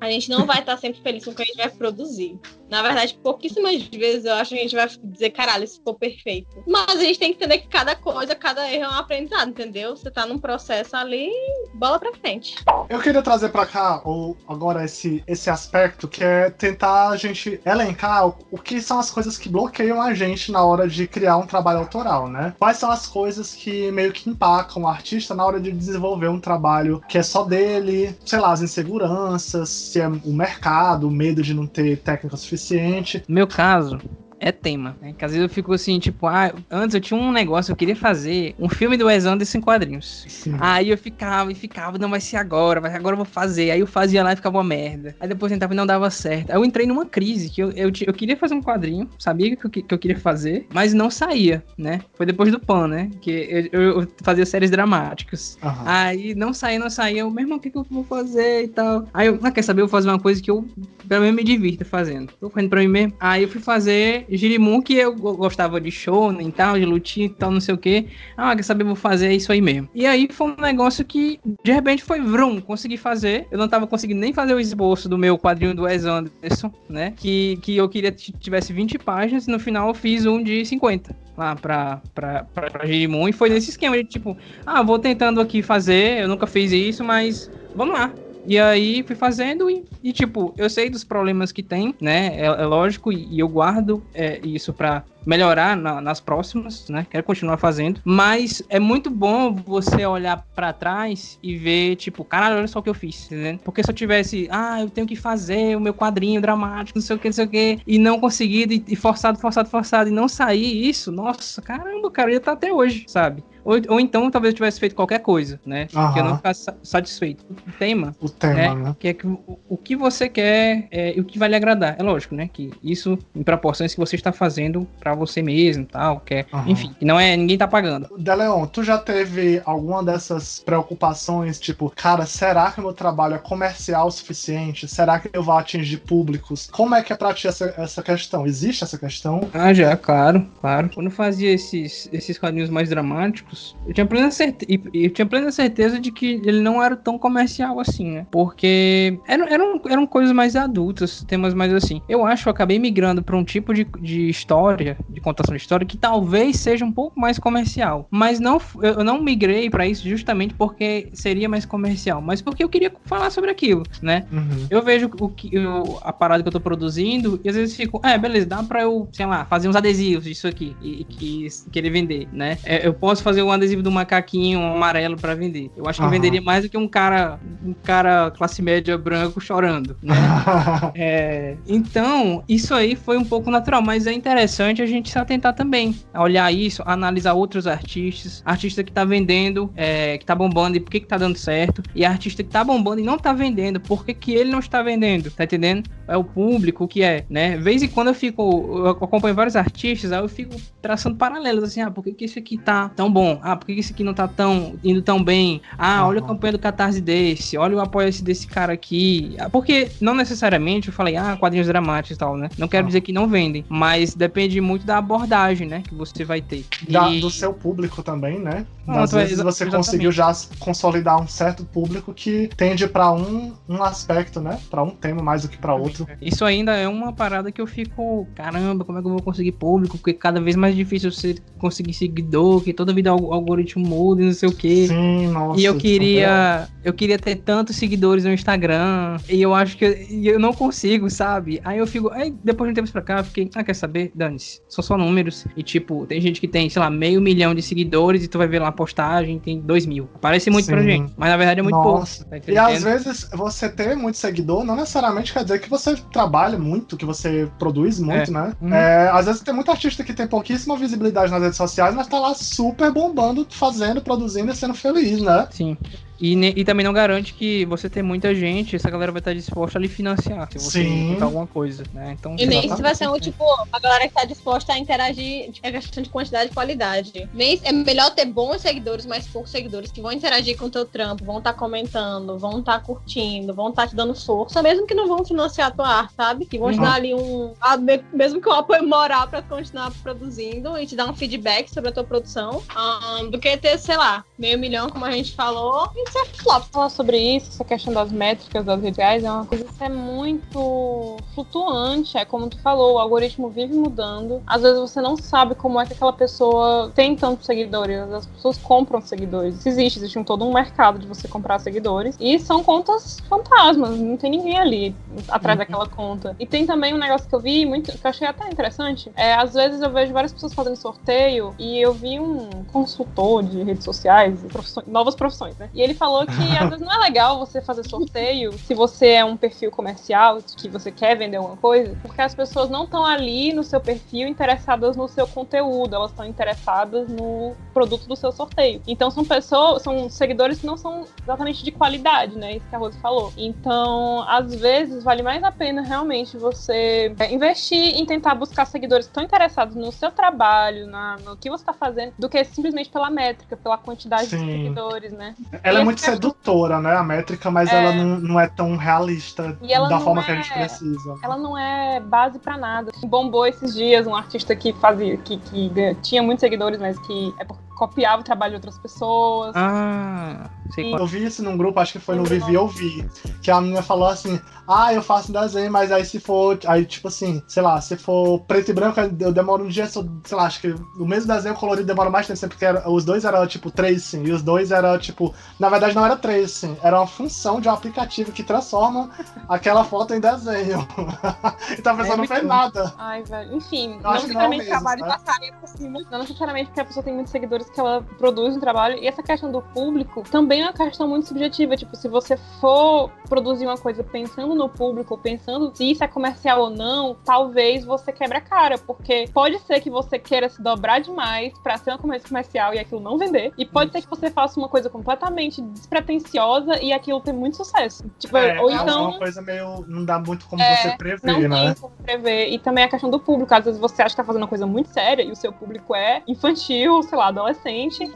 A gente não vai estar sempre feliz com o que a gente vai produzir. Na verdade, pouquíssimas vezes eu acho que a gente vai dizer, caralho, isso ficou perfeito. Mas a gente tem que entender que cada coisa, cada erro é um aprendizado, entendeu? Você tá num processo ali, bola pra frente. Eu queria trazer pra cá o, agora esse, esse aspecto que é tentar a gente elencar o, o que são as coisas que bloqueiam a gente na hora de criar um trabalho autoral, né? Quais são as coisas que meio que empacam o artista na hora de desenvolver um trabalho que é só dele, sei lá, as inseguranças, se é o mercado, o medo de não ter técnica suficiente. No meu caso, é tema. Né? Que às vezes eu fico assim, tipo, ah, antes eu tinha um negócio, eu queria fazer um filme do Wes Anderson em quadrinhos. Sim. Aí eu ficava e ficava, não vai ser agora, vai agora eu vou fazer. Aí eu fazia lá e ficava uma merda. Aí depois tentava e não dava certo. Aí eu entrei numa crise que eu, eu, eu queria fazer um quadrinho, sabia que eu, que- eu queria fazer, mas não saía, né? Foi depois do Pan, né? Que eu, eu- fazia séries dramáticas. Aham. Aí não saía, não saía. Eu, meu irmão, o que, que eu vou fazer e tal? Aí eu, ah, quer saber? Eu vou fazer uma coisa que eu, pelo menos, me divirto fazendo. Tô fazendo pra mim mesmo. Aí eu fui fazer Girimum, que eu go- gostava de shonen e tal, de lutinha e tal, não sei o que. Ah, quer saber? Vou fazer isso aí mesmo. E aí foi um negócio que, de repente, foi vrum, consegui fazer. Eu não tava conseguindo nem fazer o esboço do meu quadrinho do Wes Anderson, né? Que, que eu queria que tivesse 20 páginas e no final eu fiz um de 50 lá pra, pra, pra, pra Girimum. E foi nesse esquema de tipo, ah, vou tentando aqui fazer, eu nunca fiz isso, mas vamos lá. E aí fui fazendo e, e, tipo, eu sei dos problemas que tem, né? É, é lógico, e, e eu guardo é, isso pra melhorar na- nas próximas, né? Quero continuar fazendo. Mas é muito bom você olhar pra trás e ver, tipo, caralho, olha só o que eu fiz, entendeu? Porque se eu tivesse, ah, eu tenho que fazer o meu quadrinho dramático, não sei o que, não sei o que, e não conseguido, e, e forçado, forçado, forçado, e não sair isso, nossa, caramba, cara, eu ia estar até hoje, sabe? Ou, ou então talvez eu tivesse feito qualquer coisa, né? Que eu não ficasse sa- satisfeito. O tema O tema, né? né? Que é que o, o que você quer é, e o que vai lhe agradar. É lógico, né? Que isso em proporções que você está fazendo você mesmo, tal, que é, Aham. enfim, não é ninguém tá pagando. Deleon, tu já teve alguma dessas preocupações, tipo, cara, será que o meu trabalho é comercial o suficiente? Será que eu vou atingir públicos? Como é que é pra ti essa, essa questão? Existe essa questão? Ah, já, claro, claro. Quando eu fazia esses, esses quadrinhos mais dramáticos, eu tinha plena certeza, eu tinha plena certeza de que ele não era tão comercial assim, né? Porque eram, eram, eram coisas mais adultas, temas mais assim. Eu acho que eu acabei migrando pra um tipo de, de história, de contação de história, que talvez seja um pouco mais comercial. Mas não, eu não migrei pra isso justamente porque seria mais comercial, mas porque eu queria falar sobre aquilo, né? Uhum. Eu vejo o que eu- a parada que eu tô produzindo e às vezes fico, é, beleza, dá pra eu, sei lá, fazer uns adesivos disso aqui e, e que querer vender, né? É, eu posso fazer um adesivo do macaquinho amarelo pra vender. Eu acho que eu Aham. venderia mais do que um cara, um cara classe média branco chorando, né? É, então, isso aí foi um pouco natural, mas é interessante a gente se atentar também a olhar isso, a analisar outros artistas, artista que tá vendendo, é, que tá bombando e por que que tá dando certo, e artista que tá bombando e não tá vendendo, por que que ele não está vendendo, tá entendendo? É o público, que é, né? Vez em quando eu fico, eu acompanho vários artistas, aí eu fico traçando paralelos, assim, ah, por que que esse aqui tá tão bom? Ah, por que que esse aqui não tá tão, indo tão bem? Ah, olha a campanha do Catarse desse, olha o apoio esse desse cara aqui. Ah, Porque não necessariamente eu falei, ah, quadrinhos dramáticos e tal, né? Não quero Ah. dizer que não vendem, mas depende muito da abordagem, né? Que você vai ter. Da- E- do seu público também, né? Pronto, Às é, vezes você exatamente. conseguiu já consolidar um certo público que tende pra um, um aspecto, né? Pra um tema mais do que pra outro. Isso ainda é uma parada que eu fico, caramba, como é que eu vou conseguir público? Porque cada vez mais difícil você conseguir seguidor, que toda vida o algoritmo muda e não sei o quê. Sim, nossa. E eu queria, eu queria ter tantos seguidores no Instagram, e eu acho que eu, eu não consigo, sabe? Aí eu fico, aí depois de um tempo pra cá, eu fiquei, ah, quer saber? Dane-se, são só números. E tipo, tem gente que tem, sei lá, meio milhão de seguidores e tu vai ver lá a postagem, tem dois mil. Parece muito pra Sim. gente, mas na verdade é muito Nossa. pouco. Tá E às vezes você ter muito seguidor não necessariamente quer dizer que você trabalha muito, que você produz muito, né? Uhum. É, às vezes tem muito artista que tem pouquíssima visibilidade nas redes sociais, mas tá lá super bombando, fazendo, produzindo e sendo feliz, né? Sim. E, ne- e também não garante que você ter muita gente, essa galera vai estar disposta a lhe financiar se você Sim. alguma coisa, né? Então, E nem se vai ser um tipo, a galera que tá disposta a interagir, é questão de quantidade e qualidade. Nem, é melhor ter bons seguidores, mas poucos seguidores que vão interagir com o teu trampo, vão estar comentando, vão estar curtindo, vão estar te dando força, mesmo que não vão financiar a tua arte, sabe? Que vão te Uhum. dar ali um. me- Mesmo que um apoio moral pra continuar produzindo e te dar um feedback sobre a tua produção. ah, do que ter, sei lá, meio milhão, como a gente falou, e ser flop. falar sobre isso, essa questão das métricas das redes sociais, é uma coisa que é muito flutuante. É como tu falou, o algoritmo vive mudando. Às vezes você não sabe como é que aquela pessoa tem tantos seguidores. As pessoas compram seguidores. Isso existe, existe um, todo um mercado de você comprar seguidores. E são contas fantasmas, não tem ninguém ali atrás Uhum. daquela conta. E tem também um negócio que eu vi, muito, que eu achei até interessante. É, às vezes eu vejo várias pessoas fazendo sorteio e eu vi um consultor de redes sociais, profissões- novas profissões, né? E ele ele falou que às vezes não é legal você fazer sorteio se você é um perfil comercial, que você quer vender alguma coisa, porque as pessoas não estão ali no seu perfil interessadas no seu conteúdo, elas estão interessadas no produto do seu sorteio. Então são pessoas, são seguidores que não são exatamente de qualidade, né? Isso que a Rose falou. Então, às vezes, vale mais a pena realmente você é, investir em tentar buscar seguidores que estão interessados no seu trabalho, na, no que você está fazendo, do que simplesmente pela métrica, pela quantidade Sim. de seguidores, né? Ela E é muito essa- sedutora, né? A métrica, mas É. ela não, não é tão realista da forma que a é- gente precisa. ela não é base pra nada. Bombou esses dias um artista que fazia, que, que tinha muitos seguidores, mas que é porque copiava o trabalho de outras pessoas. Ah, sei qual. Eu vi isso num grupo, acho que foi no Vivi Eu Vi, que a menina falou assim: Ah, eu faço desenho, mas aí se for. Aí, tipo assim, sei lá, se for preto e branco, eu demoro um dia, só- sei lá, acho que o mesmo desenho colorido demora mais tempo, porque era- os dois eram tipo tracing, e os dois eram tipo. Na verdade, não era tracing, era uma função de um aplicativo que transforma aquela foto em desenho. então a pessoa É não muito fez nada. Ai, velho. Enfim, Eu não que é necessariamente Trabalho né? passaria por cima. Não necessariamente porque a pessoa tem muitos seguidores que ela produz um trabalho. E essa questão do público também é uma questão muito subjetiva. Tipo, se você for produzir uma coisa pensando no público, pensando se isso é comercial ou não, talvez você quebre a cara. Porque pode ser que você queira se dobrar demais pra ser uma coisa comercial e aquilo não vender. E pode ser que você faça uma coisa completamente despretensiosa e aquilo ter muito sucesso. Tipo, É, ou é então. uma coisa meio. Não dá muito como É, você Não prever, tem né? como prever. E também a questão do público. Às vezes você acha que tá fazendo uma coisa muito séria e o seu público é infantil, sei lá, adolescente.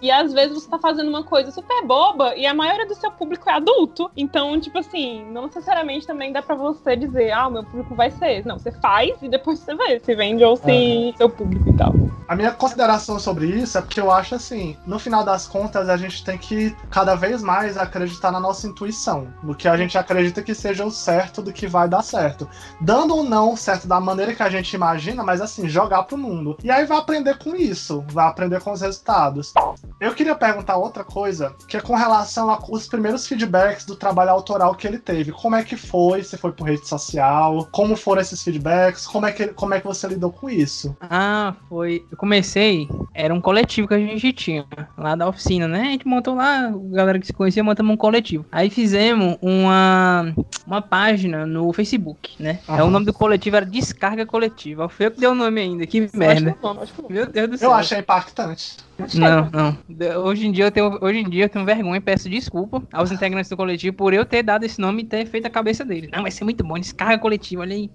E às vezes você tá fazendo uma coisa super boba e a maioria do seu público é adulto. Então, tipo assim, não necessariamente também dá pra você dizer, ah, o meu público vai ser esse. Não, você faz e depois você vê se vende ou se seu público e tal. A minha consideração sobre isso é porque eu acho assim, no final das contas, a gente tem que cada vez mais acreditar na nossa intuição, no que a gente acredita que seja o certo do que vai dar certo. Dando ou não certo da maneira que a gente imagina, mas assim, jogar pro mundo. E aí vai aprender com isso, vai aprender com os resultados. Eu queria perguntar outra coisa, que é com relação aos primeiros feedbacks do trabalho autoral que ele teve. Como é que foi? Se foi por rede social? Como foram esses feedbacks? Como é que, como é que você lidou com isso? Ah, foi. Eu comecei, era um coletivo que a gente tinha lá da oficina, né? A gente montou lá, a galera que se conhecia, montamos um coletivo. Aí fizemos uma, uma página no Facebook, né? É, o Aham. nome do coletivo era Descarga Coletiva. Foi eu que dei o nome ainda, que merda. Acho que não, acho que não. Meu Deus do céu. Eu achei impactante. Não, não. Hoje em dia eu tenho, hoje em dia eu tenho vergonha e peço desculpa aos integrantes do coletivo por eu ter dado esse nome e ter feito a cabeça deles. Não, vai ser muito bom, descarga coletiva, olha aí.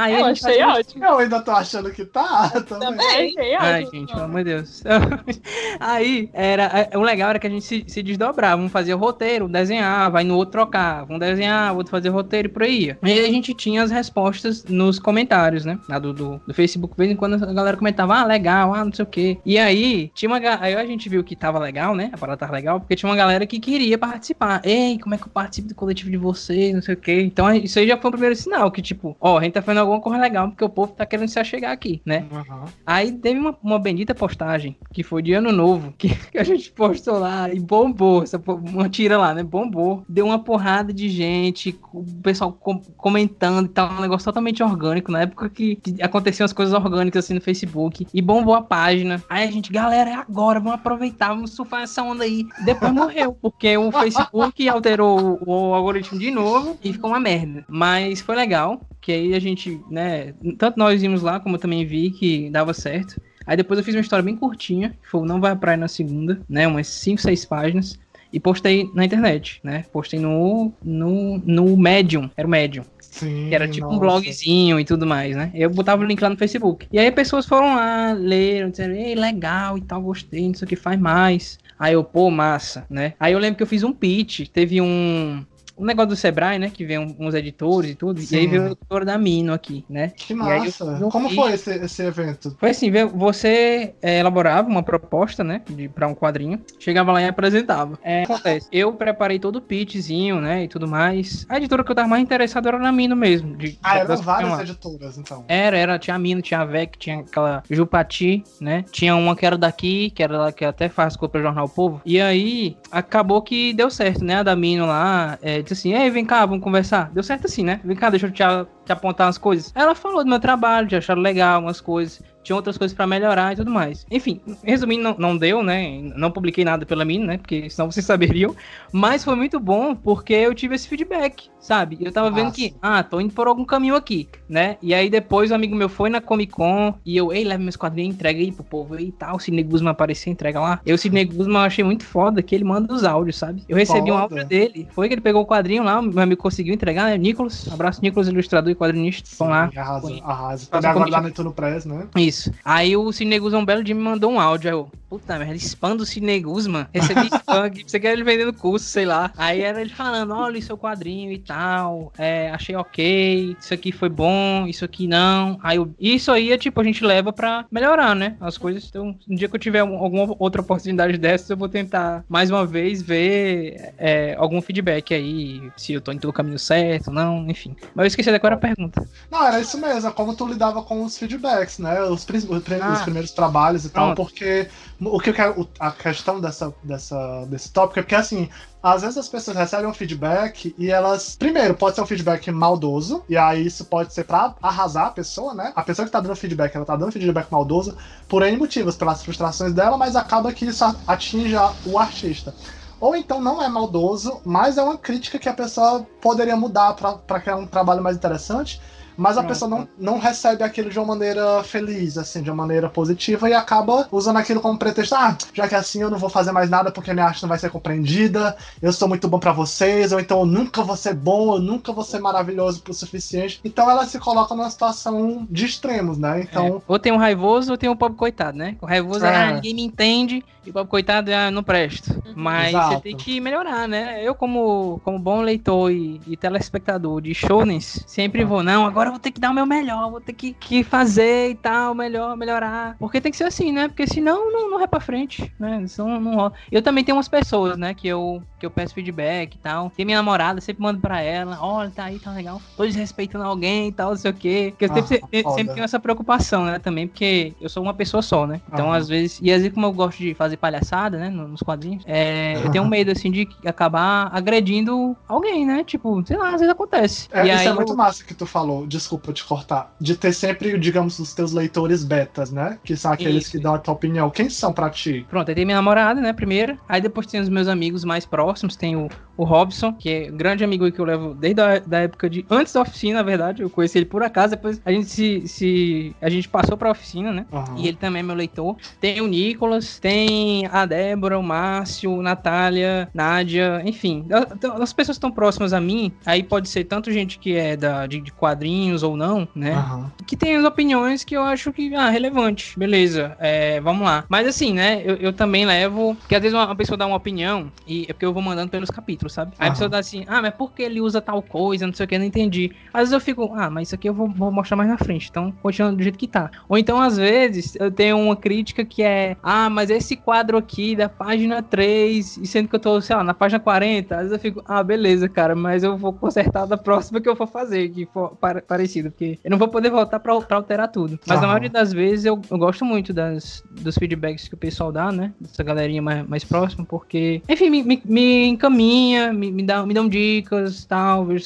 Aí Eu achei ótimo. Eu ainda tô achando que tá também. Também achei Ai, ótimo. gente, pelo amor de Deus. Aí, era, é, o legal era que a gente se, se desdobrava. Um fazia o roteiro, desenhava, aí no outro trocava. Um desenhava, outro fazia o roteiro e por aí ia. E aí a gente tinha as respostas nos comentários, né? Lá do, do, do Facebook. De vez em quando a galera comentava, ah, legal, ah, não sei o quê. E aí, tinha uma Aí a gente viu que tava legal, né? A parada tava legal, porque tinha uma galera que queria participar. Ei, como é que eu participo do coletivo de vocês? Não sei o quê. Então, isso aí já foi o primeiro sinal, que tipo, ó, a gente tá fazendo alguma coisa legal, porque o povo tá querendo se achegar aqui, né? Uhum. Aí teve uma, uma bendita postagem, que foi de ano novo, que, que a gente postou lá e bombou, essa, uma tira lá, né? Bombou. Deu uma porrada de gente, o pessoal com- comentando e tal, um negócio totalmente orgânico, na época que, que aconteciam as coisas orgânicas assim no Facebook. E bombou a página. Aí a gente, galera, é agora, vamos aproveitar, vamos surfar essa onda aí. Depois morreu, porque o Facebook alterou o, o algoritmo de novo e ficou uma merda. Mas foi legal, que aí a gente, né, tanto nós vimos lá, como eu também vi que dava certo. Aí depois eu fiz uma história bem curtinha, que foi o Não Vai à Praia na segunda, né, umas 5, 6 páginas, e postei na internet, né, postei no, no, no Medium, era o Medium, Sim. que era tipo um nossa. blogzinho e tudo mais, né, eu botava o link lá no Facebook. E aí pessoas foram lá, leram, disseram, ei, legal e tal, gostei, não sei o que, faz mais. Aí eu, pô, massa, né. Aí eu lembro que eu fiz um pitch, teve um... Um negócio do Sebrae, né? Que vem uns editores e tudo. E aí Sim. veio o editor da Mino aqui, né? Que eu massa. fiz um Como foi esse, esse evento? Foi assim, você é, elaborava uma proposta, né, de, pra um quadrinho, chegava lá e apresentava. É, acontece, eu preparei todo o pitchzinho, né, e tudo mais. A editora que eu tava mais interessado era na Mino mesmo. De, Ah, eram várias lá. editoras, então. Era, era, tinha a Mino, tinha a VEC, tinha aquela Jupati, né? Tinha uma que era daqui, que era lá que até faz cor pra Jornal Povo. E aí, acabou que deu certo, né? A da Mino lá, é, disse assim, ei, vem cá, vamos conversar. Deu certo assim, né? Vem cá, deixa eu te, te apontar umas coisas. Ela falou do meu trabalho, de acharam legal umas coisas. Tinha outras coisas pra melhorar e tudo mais. Enfim, resumindo, não, não deu, né? Não publiquei nada pela mim, né? Porque senão vocês saberiam. Mas foi muito bom porque eu tive esse feedback, sabe? Eu tava vendo Massa. que, ah, tô indo por algum caminho aqui, né? E aí depois o amigo meu foi na Comic Con e eu, ei, leva meus quadrinhos, entrega aí pro povo e tal. O Sidney Guzman apareceu, entrega lá. Eu, o Sidney Guzman, eu achei muito foda que ele manda os áudios, sabe? Eu recebi um Foda. áudio dele. Foi que ele pegou o quadrinho lá, meu amigo conseguiu entregar, né? Nicolas, abraço, Nicolas, ilustrador e quadrinista. Vão lá. Arrasa, arrasa. Um agora lá no Press, né? Isso. Aí o Sidney Guzman um belo dia me mandou um áudio. Aí eu, puta merda, spam do Sidney Guzman. Recebi spam aqui, você quer ele vendendo curso, sei lá. Aí era ele falando, olha o seu quadrinho e tal. É, achei ok. Isso aqui foi bom, isso aqui não. Aí eu, isso aí é tipo, a gente leva pra melhorar, né? As coisas. Então, um dia que eu tiver um- alguma outra oportunidade dessas, eu vou tentar mais uma vez ver é, algum feedback aí. Se eu tô indo pelo caminho certo, não, enfim. Mas eu esqueci de qual era a pergunta. Não, era isso mesmo, é como tu lidava com os feedbacks, né? Prim- os prim- Ah. os primeiros trabalhos e tal, porque o que eu quero, o- a questão dessa, dessa, desse tópico é porque assim. Às vezes as pessoas recebem um feedback e elas. Primeiro, pode ser um feedback maldoso, e aí isso pode ser pra arrasar a pessoa, né? A pessoa que tá dando feedback, ela tá dando feedback maldoso por N motivos, pelas frustrações dela, mas acaba que isso atinge a- o artista. Ou então não é maldoso, mas é uma crítica que a pessoa poderia mudar pra- pra criar um trabalho mais interessante. Mas a pessoa não, não recebe aquilo de uma maneira feliz, assim, de uma maneira positiva, e acaba usando aquilo como pretexto. Ah, já que é assim eu não vou fazer mais nada porque minha arte não vai ser compreendida, eu sou muito bom pra vocês, ou então eu nunca vou ser bom, eu nunca vou ser maravilhoso o suficiente. Então ela se coloca numa situação de extremos, né? Então, É, Ou tem um raivoso ou tem um pobre coitado, né? O raivoso é, É. ah, ninguém me entende, e o pobre coitado é, ah, não presto. Mas Exato. você tem que melhorar, né? Eu, como, como bom leitor e, e telespectador de shownens, sempre vou, não, agora eu vou ter que dar o meu melhor, vou ter que, que fazer e tal, melhor, melhorar. Porque tem que ser assim, né? Porque senão não, não vai pra frente, né? Senão não rola. Eu também tenho umas pessoas, né, que eu, que eu peço feedback e tal. Tem minha namorada, sempre mando pra ela, olha, tá aí, tá legal. Tô desrespeitando alguém e tal, não sei o quê. Porque eu Ah, sempre, sempre, tenho essa preocupação, né, também, porque eu sou uma pessoa só, né? Então, Aham. às vezes, e às vezes como eu gosto de fazer palhaçada, né, no- nos quadrinhos, é, eu tenho medo, assim, de acabar agredindo alguém, né? Tipo, sei lá, às vezes acontece. É, e isso aí é muito eu- massa que tu falou, desculpa te cortar, de ter sempre, digamos, os teus leitores betas, né? Que são aqueles Isso. que dão a tua opinião. Quem são pra ti? Pronto, aí tem minha namorada, né, primeiro. Aí depois tem os meus amigos mais próximos, tem o, o Robson, que é um grande amigo que eu levo desde a da época de... Antes da oficina, na verdade, eu conheci ele por acaso, depois a gente se... se a gente passou pra oficina, né? Aham. E ele também é meu leitor. Tem o Nicolas, tem a Débora, o Márcio, Natália, Nádia, enfim. As pessoas que estão próximas a mim, aí pode ser tanto gente que é da, de, de quadrinhos ou não, né? Aham. que tem as opiniões que eu acho que, ah, relevante, beleza, é, vamos lá. Mas assim, né, eu, eu também levo, porque às vezes uma, uma pessoa dá uma opinião, e é porque eu vou mandando pelos capítulos, sabe? Aí a Aham. pessoa dá assim, ah, mas por que ele usa tal coisa, não sei o que, eu não entendi. Às vezes eu fico, ah, mas isso aqui eu vou, vou mostrar mais na frente, então continua do jeito que tá. Ou então, às vezes, eu tenho uma crítica que é, ah, mas esse quadro aqui da página 3, e sendo que eu tô, sei lá, na página 40, às vezes eu fico, ah, beleza, cara, mas eu vou consertar da próxima que eu for fazer, que for pare- parecido, porque eu não vou poder voltar pra, pra alterar tudo. Mas Aham. na maioria das vezes eu, eu gosto muito das, dos feedbacks que o pessoal dá, né? Dessa galerinha mais, mais próxima, porque, enfim, me, me, me encaminha, me, me, dá, me dão dicas tal, ver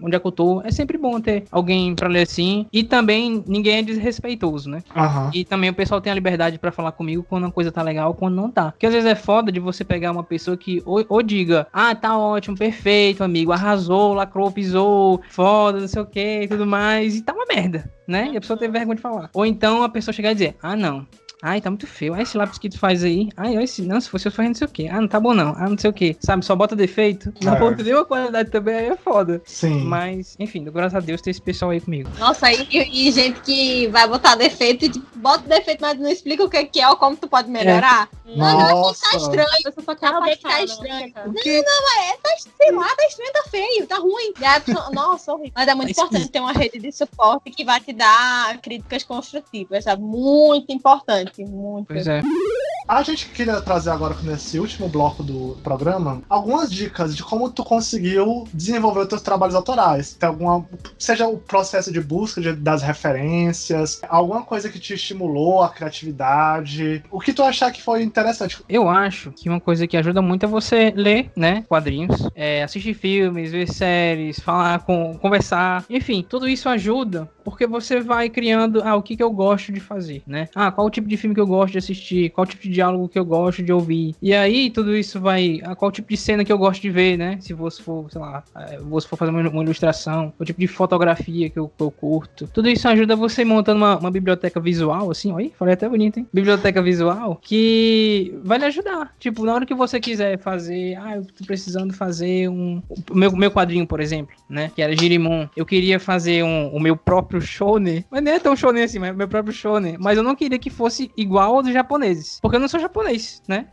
onde é que eu tô. É sempre bom ter alguém pra ler assim. E também ninguém é desrespeitoso, né? Aham. E também o pessoal tem a liberdade pra falar comigo quando uma coisa tá legal, quando não tá. Porque às vezes é foda de você pegar uma pessoa que ou, ou diga, ah, tá ótimo, perfeito, amigo, arrasou, lacrou, pisou, foda, não sei o que e tudo mais, e tá uma merda, né? E a pessoa tem vergonha de falar. Ou então a pessoa chegar e dizer, ah, não. Ai, tá muito feio. Ai, esse lápis que tu faz aí. Ai, olha esse. Não, se fosse eu fazendo não sei o quê. Ah, não tá bom não. Ah, não sei o quê. Sabe, só bota defeito. Não É. bota nenhuma qualidade também, aí é foda. Sim. Mas, enfim, graças a Deus tem esse pessoal aí comigo. Nossa, e, e gente que vai botar defeito tipo, bota defeito, mas não explica o que que é ou como tu pode melhorar. Não, não, Nossa. tá estranho. Pessoa só quer Tá, arrastar, tá não estranho. Não, não, é, tá, sei lá, tá estranho, tá feio, tá ruim. E aí nossa, horrível. Mas é muito Tá importante ter uma rede de suporte que vai te dar críticas construtivas, sabe? Muito importante, muito. Pois é. A gente queria trazer agora, nesse último bloco do programa, algumas dicas de como tu conseguiu desenvolver os teus trabalhos autorais. Tem alguma. Seja o processo de busca de- das referências, alguma coisa que te estimulou a criatividade. O que tu achar que foi interessante. Eu acho que uma coisa que ajuda muito é você ler, né, quadrinhos, é, assistir filmes, ver séries, falar com, conversar, enfim, tudo isso ajuda porque você vai criando, ah, o que que eu gosto de fazer, né? Ah, qual o tipo de filme que eu gosto de assistir, qual tipo de diálogo que eu gosto de ouvir. E aí tudo isso vai, ah, qual tipo de cena que eu gosto de ver, né? Se você for, sei lá, eh, você for fazer uma, ilustração, o tipo de fotografia que eu, que eu curto. Tudo isso ajuda você montando uma, uma biblioteca visual, assim, olha, falei até bonito, hein? Biblioteca visual que vai lhe ajudar. Tipo, na hora que você quiser fazer, ah, eu tô precisando fazer um. Meu, meu quadrinho, por exemplo, né? Que era Girimon. Eu queria fazer um, o meu próprio shonen. Mas não é tão shonen assim, mas o meu próprio shonen. Mas eu não queria que fosse igual ao dos japoneses. Porque eu não sou japonês, né?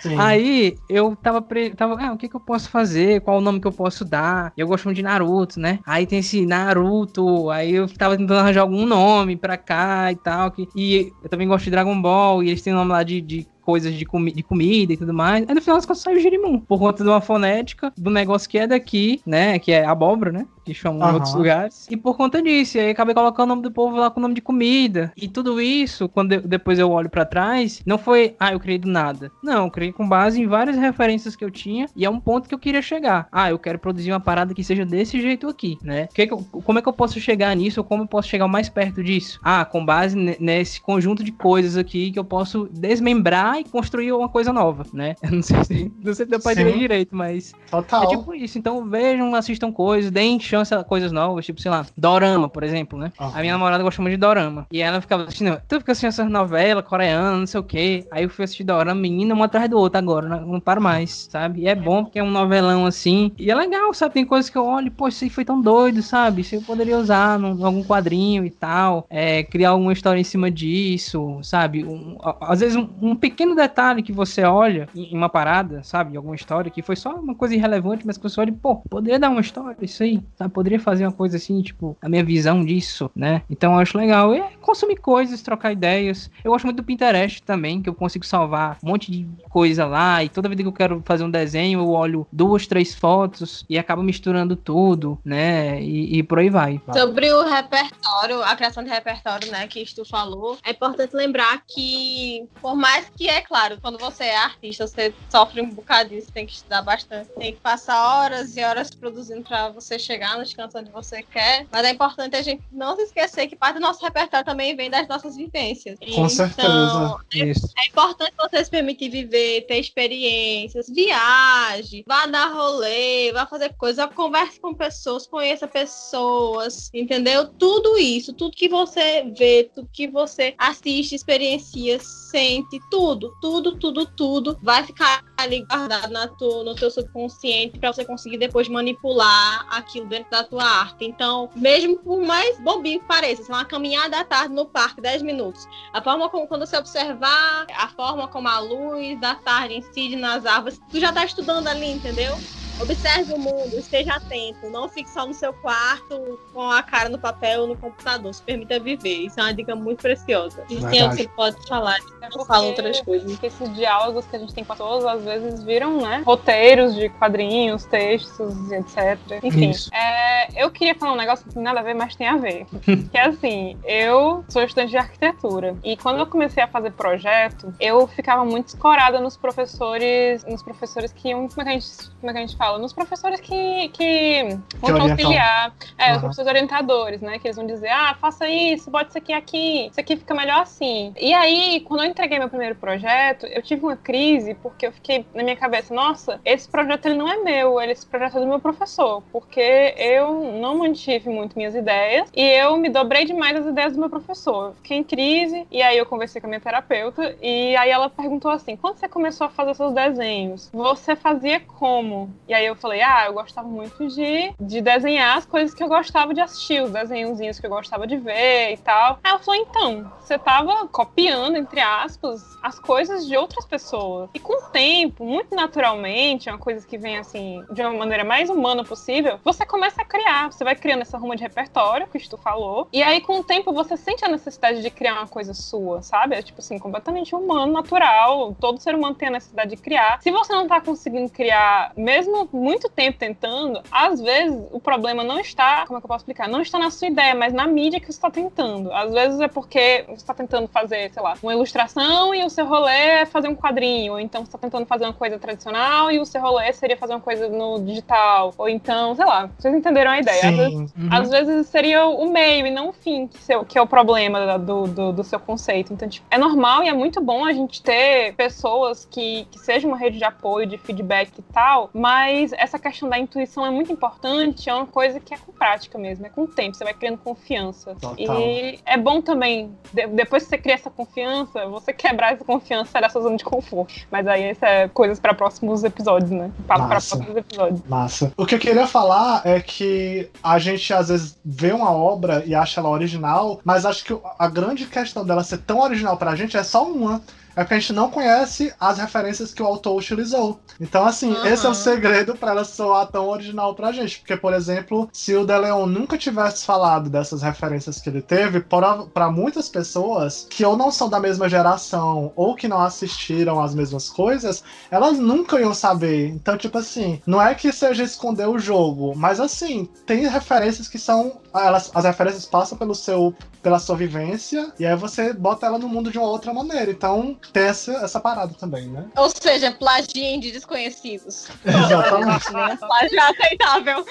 Sim. Aí eu tava, pre... tava ah, o que que eu posso fazer? Qual o nome que eu posso dar? Eu gosto muito de Naruto, né? Aí tem esse Naruto, aí eu tava tentando arranjar algum nome pra cá e tal. Que... E eu também gosto de Dragon Ball, e eles têm nome lá de, de coisas de, comi de comida e tudo mais. Aí no final das contas saiu o Girimum, por conta de uma fonética, do negócio que é daqui, né? Que é abóbora, né? Que chamam em Aham. outros lugares. E por conta disso, aí acabei colocando o nome do povo lá com o nome de comida. E tudo isso, quando eu- depois eu olho pra trás, não foi, ah, eu criei do nada. Não, eu criei com base em várias referências que eu tinha e é um ponto que eu queria chegar. Ah, eu quero produzir uma parada que seja desse jeito aqui, né? Que que eu- como é que eu posso chegar nisso ou como eu posso chegar mais perto disso? Ah, com base ne- nesse conjunto de coisas aqui que eu posso desmembrar e construir uma coisa nova, né? Eu não sei se, não sei se deu pra entender direito, mas Total. é tipo isso. Então vejam, assistam coisas, deem chance a coisas novas, tipo, sei lá, Dorama, por exemplo, né? Aham. A minha namorada gosta muito de Dorama. E ela ficava assistindo, tu fica assistindo essas novelas coreanas, não sei o quê. Aí eu fui assistir Dorama, menina, um atrás do outro agora, não, não paro mais, sabe? E é bom porque é um novelão assim. E é legal, sabe? Tem coisas que eu olho, pô, isso aí foi tão doido, sabe? Isso eu poderia usar num, em algum quadrinho e tal. É, criar alguma história em cima disso, sabe? Um- às vezes um, um pequeno detalhe que você olha em em uma parada, sabe? Em alguma história que foi só uma coisa irrelevante, mas que você olha, pô, poderia dar uma história isso aí, sabe? Poderia fazer uma coisa assim, tipo, a minha visão disso, né? Então eu acho legal. É consumir coisas, trocar ideias. Eu gosto muito do Pinterest também, que eu consigo salvar um monte de coisa lá. E toda vez que eu quero fazer um desenho, eu olho duas, três fotos e acabo misturando tudo, né? E, e por aí vai. Sobre o repertório, a criação de repertório, né, que tu falou, é importante lembrar que, por mais que, é claro, quando você é artista, você sofre um bocadinho, você tem que estudar bastante, tem que passar horas e horas produzindo pra você chegar nos cantos onde você quer, mas é importante a gente não se esquecer que parte do nosso repertório também vem das nossas vivências. Com Então, certeza. Isso. é importante você se permitir viver, ter experiências, viaje, vá dar rolê, vá fazer coisa, converse com pessoas, conheça pessoas, entendeu? Tudo isso, tudo que você vê, tudo que você assiste, experiencia, sente, tudo, tudo, tudo, tudo vai ficar ali guardado na tua, no teu subconsciente para você conseguir depois manipular aquilo dentro da tua arte. Então, mesmo por mais bobinho que pareça, uma caminhada à tarde no parque, 10 minutos, a forma como quando você observar, a forma como a luz da tarde incide nas árvores, tu já tá estudando ali, entendeu? Observe o mundo, esteja atento, não fique só no seu quarto com a cara no papel ou no computador, se permita viver. Isso é uma dica muito preciosa. E tem algo que você pode falar, É eu falo outras coisas. Porque esses diálogos que a gente tem com as pessoas, às vezes viram, né? Roteiros de quadrinhos, textos, etc. Enfim, é, eu queria falar um negócio que não tem nada a ver, mas tem a ver. que é assim, eu sou estudante de arquitetura. E quando eu comecei a fazer projeto, eu ficava muito escorada nos professores, nos professores que iam, como é que a gente, como é que a gente fala? Nos professores que, que vão te orientam. auxiliar. É, os Aham. professores orientadores, né? Que eles vão dizer, ah, faça isso, bote isso aqui aqui, isso aqui fica melhor assim. E aí, quando eu entreguei meu primeiro projeto, eu tive uma crise, porque eu fiquei na minha cabeça, nossa, esse projeto ele não é meu, ele- esse projeto é do meu professor, porque eu não mantive muito minhas ideias e eu me dobrei demais as ideias do meu professor. Eu fiquei em crise, e aí eu conversei com a minha terapeuta, e aí ela perguntou assim: quando você começou a fazer seus desenhos, você fazia como? E aí aí eu falei, ah, eu gostava muito de, de desenhar as coisas que eu gostava de assistir, os desenhozinhos que eu gostava de ver e tal. Aí ela falou, então, você tava copiando, entre aspas, as coisas de outras pessoas. E com o tempo, muito naturalmente, é uma coisa que vem assim, de uma maneira mais humana possível, você começa a criar. Você vai criando essa ruma de repertório, que tu falou. E aí, com o tempo, você sente a necessidade de criar uma coisa sua, sabe? É tipo assim, completamente humano, natural. Todo ser humano tem a necessidade de criar. Se você não tá conseguindo criar, mesmo muito tempo tentando, às vezes o problema não está, como é que eu posso explicar? Não está na sua ideia, mas na mídia que você está tentando. Às vezes é porque você está tentando fazer, sei lá, uma ilustração e o seu rolê é fazer um quadrinho. Ou então você está tentando fazer uma coisa tradicional e o seu rolê seria fazer uma coisa no digital. Ou então, sei lá, vocês entenderam a ideia. Às vezes, Uhum. às vezes seria o meio e não o fim que, seu, que é o problema do, do, do seu conceito. Então, tipo, é normal e é muito bom a gente ter pessoas que, que sejam uma rede de apoio, de feedback e tal, mas essa questão da intuição é muito importante, é uma coisa que é com prática mesmo, é com o tempo, você vai criando confiança. Total. E é bom também, de- depois que você cria essa confiança, você quebrar essa confiança da sua zona de conforto. Mas aí isso é coisas para próximos episódios, né? Papo para próximos episódios. Massa. O que eu queria falar é que a gente às vezes vê uma obra e acha ela original, mas acho que a grande questão dela ser tão original pra gente é só uma. É porque a gente não conhece as referências que o autor utilizou. Então, assim, Aham. esse é o segredo pra ela soar tão original pra gente. Porque, por exemplo, se o De Leon nunca tivesse falado dessas referências que ele teve, para muitas pessoas que ou não são da mesma geração ou que não assistiram as mesmas coisas, elas nunca iam saber. Então, tipo assim, não é que seja esconder o jogo, mas assim, tem referências que são. Elas, as referências passam pelo seu, pela sua vivência, e aí você bota ela no mundo de uma outra maneira. Então, tem essa, parada também, né? Ou seja, plagiem de desconhecidos. Exatamente. Né? Plágio é aceitável.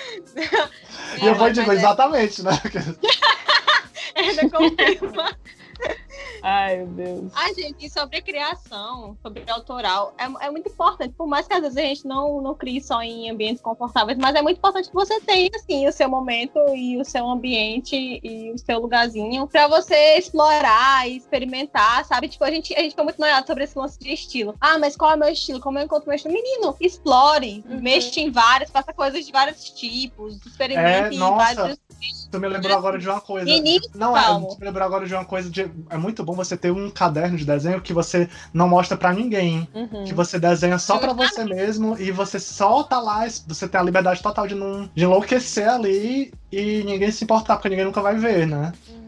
E eu vou dizer é- exatamente, né? Ainda confirma. Ai, meu Deus. Ai, gente, e sobre criação, sobre autoral, é, é muito importante. Por mais que às vezes a gente não, não crie só em ambientes confortáveis, mas é muito importante que você tenha, assim, o seu momento e o seu ambiente e o seu lugarzinho pra você explorar e experimentar, sabe? Tipo, a gente, a gente fica muito noiado sobre esse lance de estilo. Ah, mas qual é o meu estilo? Como eu encontro meu estilo? Menino, explore, Uhum. mexa em vários, faça coisas de vários tipos, experimente É, em nossa. vários. Tu me lembrou agora de uma coisa. Menino, Não é, tu me lembrou agora de uma coisa de. É muito bom você ter um caderno de desenho que você não mostra pra ninguém. Uhum. Que você desenha só pra você mesmo e você só tá lá, você tem a liberdade total de não de enlouquecer ali e ninguém se importar, porque ninguém nunca vai ver, né? Uhum.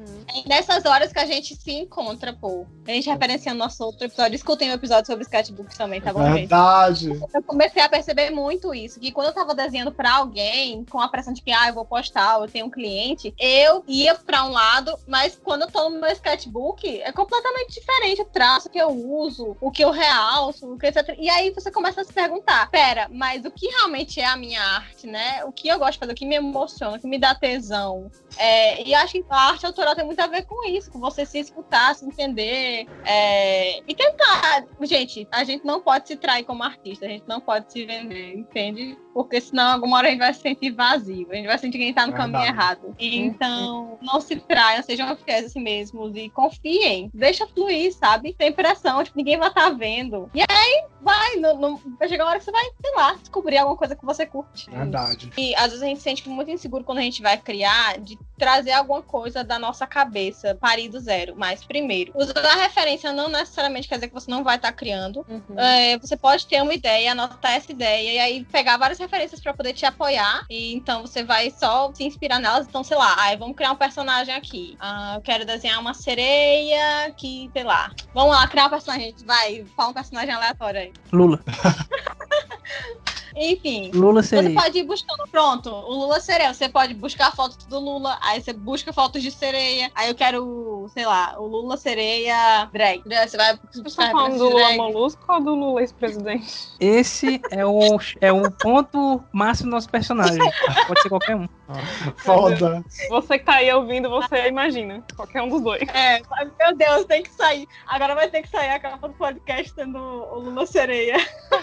Nessas horas que a gente se encontra, pô. A gente referenciando nosso outro episódio. Escutem o episódio sobre sketchbooks também, tá bom, gente? Verdade. Eu comecei a perceber muito isso. Que quando eu tava desenhando pra alguém, com a pressão de que, ah, eu vou postar, eu tenho um cliente, eu ia pra um lado, mas quando eu tô no meu sketchbook, é completamente diferente o traço que eu uso, o que eu realço, o que etc. E aí você começa a se perguntar, pera, mas o que realmente é a minha arte, né? O que eu gosto de fazer, o que me emociona, o que me dá tesão. É, e acho que a arte autoral tem muito a ver com isso, com você se escutar, se entender é, e tentar. Gente, a gente não pode se trair como artista, a gente não pode se vender, entende? Porque senão alguma hora a gente vai se sentir vazio, a gente vai sentir que a gente tá no Verdade. caminho errado. Então, não se traiam, sejam fiéis a si mesmos e confiem. Deixa fluir, sabe? Sem pressão, tipo, ninguém vai estar vendo. E aí, vai, não, não- vai chegar uma hora que você vai, sei lá, descobrir alguma coisa que você curte. Verdade. E às vezes a gente se sente muito inseguro quando a gente vai criar de trazer alguma coisa da nossa cabeça, parir do zero. Mas, primeiro, usar a referência não necessariamente quer dizer que você não vai estar criando. Uhum. É, você pode ter uma ideia, anotar essa ideia e aí pegar várias referências para poder te apoiar. Então você vai só se inspirar nelas. Então, sei lá, ai, vamos criar um personagem aqui. Ah, eu quero desenhar uma sereia que, sei lá. Vamos lá, criar um personagem. Vai, fala um personagem aleatório aí. Lula. Enfim. Lula Você seria. pode ir buscando, pronto, o Lula sereia. Você pode buscar fotos do Lula, aí você busca fotos de sereia. Aí eu quero, sei lá, o Lula sereia drag. Você vai Você buscar tá falando do Lula. Molusco ou do Lula ex-presidente? Esse é o, é o ponto máximo do nosso personagem. Pode ser qualquer um. Foda. Você que tá aí ouvindo, você imagina. Qualquer um dos dois. É, meu Deus, tem que sair. Agora vai ter que sair a capa do podcast sendo o Lula sereia.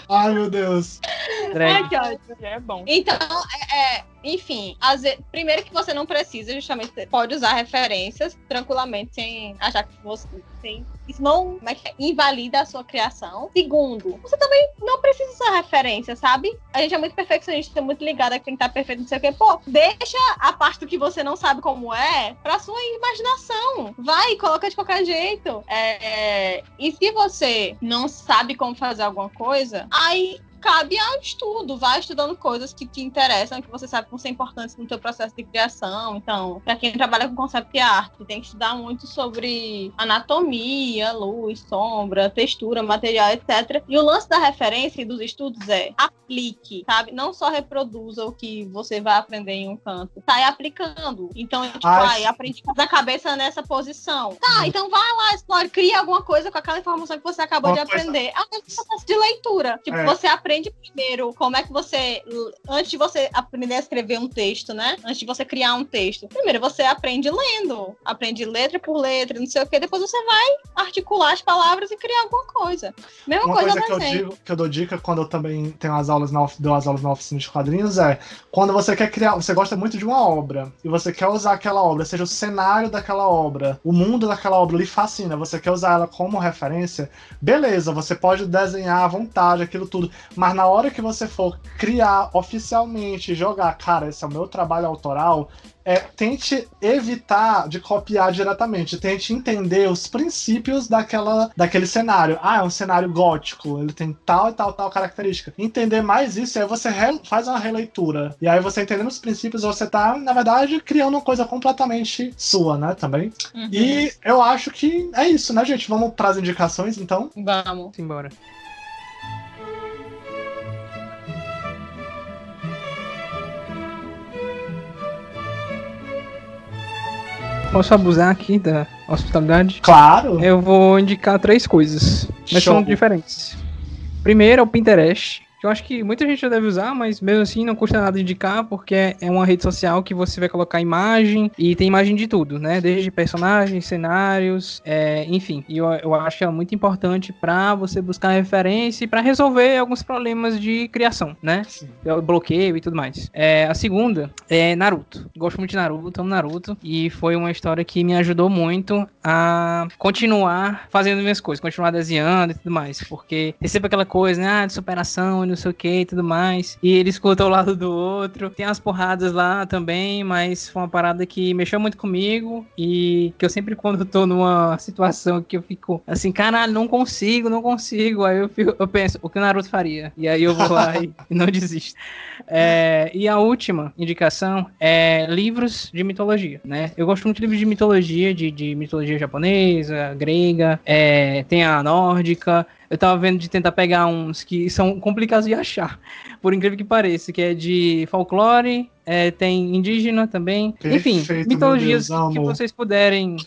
Ai, meu Deus. Ai, que ódio. É bom. Então, é, é, enfim, primeiro que você não precisa, justamente, você pode usar referências tranquilamente, sem achar que você tem. Isso não é é? invalida a sua criação. Segundo, você também não precisa usar referência, sabe? A gente é muito perfeccionista, muito ligado a que tem que estar perfeito, não sei o quê. Pô, deixa a parte do que você não sabe como é pra sua imaginação. Vai, coloca de qualquer jeito. É, e se você não sabe como fazer alguma coisa, aí cabe ao estudo, vai estudando coisas que te interessam, que você sabe que vão ser importantes no teu processo de criação. Então, para quem trabalha com concept art, tem que estudar muito sobre anatomia, luz, sombra, textura, material, etc. E o lance da referência e dos estudos é aplique, sabe? Não só reproduza o que você vai aprender em um canto, sai aplicando. Então, tipo, Ah, ai, aprende a cabeça nessa posição. Tá, então vai lá, explore, cria alguma coisa com aquela informação que você acabou Uma de coisa- aprender. É um processo de leitura. Tipo, É. você aprende primeiro como é que você. Antes de você aprender a escrever um texto, né? Antes de você criar um texto. Primeiro você aprende lendo. Aprende letra por letra, não sei o quê. Depois você vai articular as palavras e criar alguma coisa. Mesma Uma coisa, coisa que eu, digo, que eu dou dica quando eu também tenho as aulas na, dou as aulas na oficina de quadrinhos é quando você quer criar, você gosta muito de uma obra e você quer usar aquela obra, seja o cenário daquela obra, o mundo daquela obra lhe fascina, você quer usar ela como referência, beleza, você pode desenhar à vontade aquilo tudo, mas na hora que você for criar oficialmente, jogar, cara, esse é o meu trabalho autoral, é, tente evitar de copiar diretamente, tente entender os princípios daquela, daquele cenário. Ah, é um cenário gótico, ele tem tal e tal, tal característica. Entender mais isso, aí você re- faz uma releitura. E aí você entendendo os princípios, você tá, na verdade, criando uma coisa completamente sua, né, também. Uhum. E eu acho que é isso, né, gente? Vamos pras indicações, então. Vamos. Simbora. Posso abusar aqui da hospitalidade? Claro! Eu vou indicar três coisas, mas Show. são diferentes. Primeiro é o Pinterest, eu acho que muita gente já deve usar, mas mesmo assim não custa nada indicar, porque é- é uma rede social que você vai colocar imagem e tem imagem de tudo, né? Desde personagens, cenários, é, enfim. E eu, eu acho que é muito importante para você buscar referência e para resolver alguns problemas de criação, né? Sim. o bloqueio e tudo mais. É, a segunda é Naruto. Gosto muito de Naruto, amo Naruto. E foi uma história que me ajudou muito a continuar fazendo minhas coisas, continuar desenhando e tudo mais. Porque sempre aquela coisa, né? Ah, de superação não sei o que e tudo mais. E ele escuta o lado do outro. Tem as porradas lá também, mas foi uma parada que mexeu muito comigo. E que eu sempre, quando tô numa situação que eu fico assim, caralho, não consigo, não consigo. Aí eu, fico- eu penso, o que o Naruto faria? E aí eu vou lá e, e não desisto. É, e a última indicação é livros de mitologia, né? Eu gosto muito de livros de mitologia, de, de mitologia japonesa, grega, é, tem a nórdica. Eu tava vendo de tentar pegar uns que são complicados de achar, por incrível que pareça, que é de folclore, é, tem indígena também. Enfim, Perfeito, mitologias meu Deus, que vocês puderem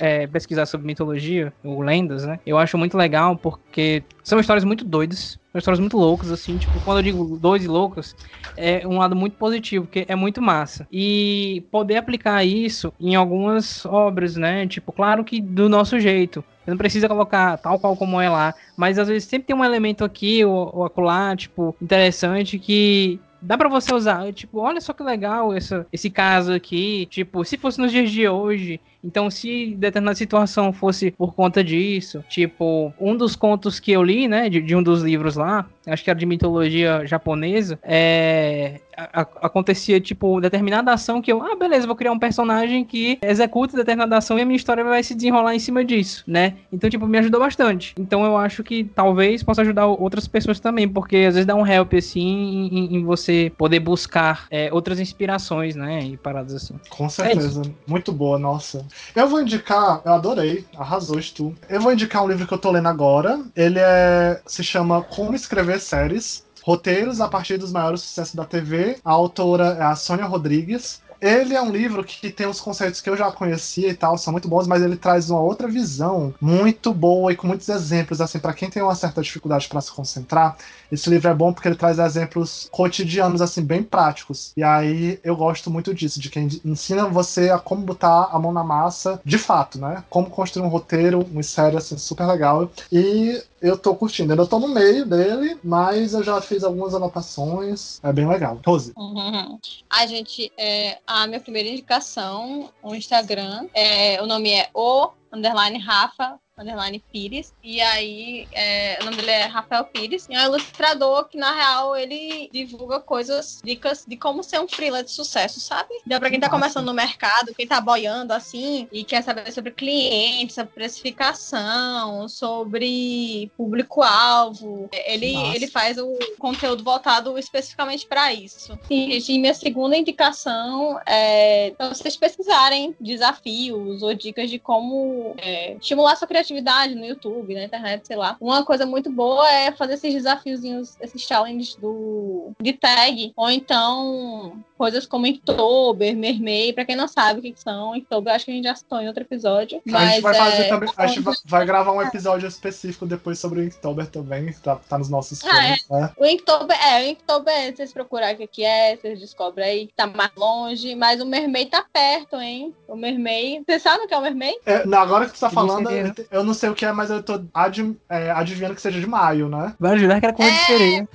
é, pesquisar sobre mitologia, ou lendas, né? Eu acho muito legal, porque são histórias muito doidas, são histórias muito loucas, assim, tipo, quando eu digo doidas e loucas, é um lado muito positivo, porque é muito massa. E poder aplicar isso em algumas obras, né? Tipo, claro que do nosso jeito. Você não precisa colocar tal qual como é lá. Mas às vezes sempre tem um elemento aqui ou, ou acolá, tipo, interessante que dá pra você usar. Tipo, olha só que legal essa, esse caso aqui. Tipo, se fosse nos dias de hoje. Então, se determinada situação fosse por conta disso, tipo, um dos contos que eu li, né, de, de um dos livros lá, acho que era de mitologia japonesa, é, a- a- acontecia, tipo, determinada ação que eu, ah, beleza, vou criar um personagem que executa determinada ação e a minha história vai se desenrolar em cima disso, né? Então, tipo, me ajudou bastante. Então, eu acho que talvez possa ajudar outras pessoas também, porque às vezes dá um help, assim, em, em- você poder buscar é, outras inspirações, né, e paradas assim. Com certeza. Muito boa, nossa. Eu vou indicar, eu adorei, arrasou tu. Eu vou indicar um livro que eu tô lendo agora. Ele é, se chama Como Escrever Séries. Roteiros a partir dos maiores sucessos da TV. A autora é a Sônia Rodrigues. Ele é um livro que tem uns conceitos que eu já conhecia e tal, são muito bons, mas ele traz uma outra visão muito boa e com muitos exemplos, assim, para quem tem uma certa dificuldade para se concentrar, esse livro é bom porque ele traz exemplos cotidianos, assim, bem práticos. E aí eu gosto muito disso, de quem ensina você a como botar a mão na massa de fato, né? Como construir um roteiro, uma série, assim, super legal. E eu tô curtindo. Eu tô no meio dele, mas eu já fiz algumas anotações. É bem legal. Rose. Uhum. A gente, é, a minha primeira indicação, o Instagram, é, o nome é o underline Rafa underline Pires. E aí, é, o nome dele é Rafael Pires. E é um ilustrador que, na real, ele divulga coisas, dicas de como ser um freelancer de sucesso, sabe? Dá pra quem tá começando no mercado, quem tá boiando assim, e quer saber sobre clientes, sobre precificação, sobre público-alvo. Ele, ele faz o conteúdo voltado especificamente para isso. E, e minha segunda indicação é pra vocês pesquisarem desafios ou dicas de como é, estimular sua criatividade atividade no YouTube, na internet, sei lá. Uma coisa muito boa é fazer esses desafiozinhos, esses challenges do de tag, ou então coisas como Inktober, Mermaid, pra quem não sabe o que são, Inktober acho que a gente já citou em outro episódio. Mas, a gente vai fazer é... também, a gente vai gravar um episódio específico depois sobre o Inktober também, tá, tá nos nossos ah, filmes, é. né? O Inktober, é, o Inktober, vocês procurarem o que é, vocês descobrem aí que tá mais longe, mas o Mermaid tá perto, hein? O Mermaid, vocês sabem o que é o Mermaid? É, não, agora que você tá falando, eu, eu não sei o que é, mas eu tô ad, é, adivinhando que seja de maio, né? Vai ajudar que era com é, sereia.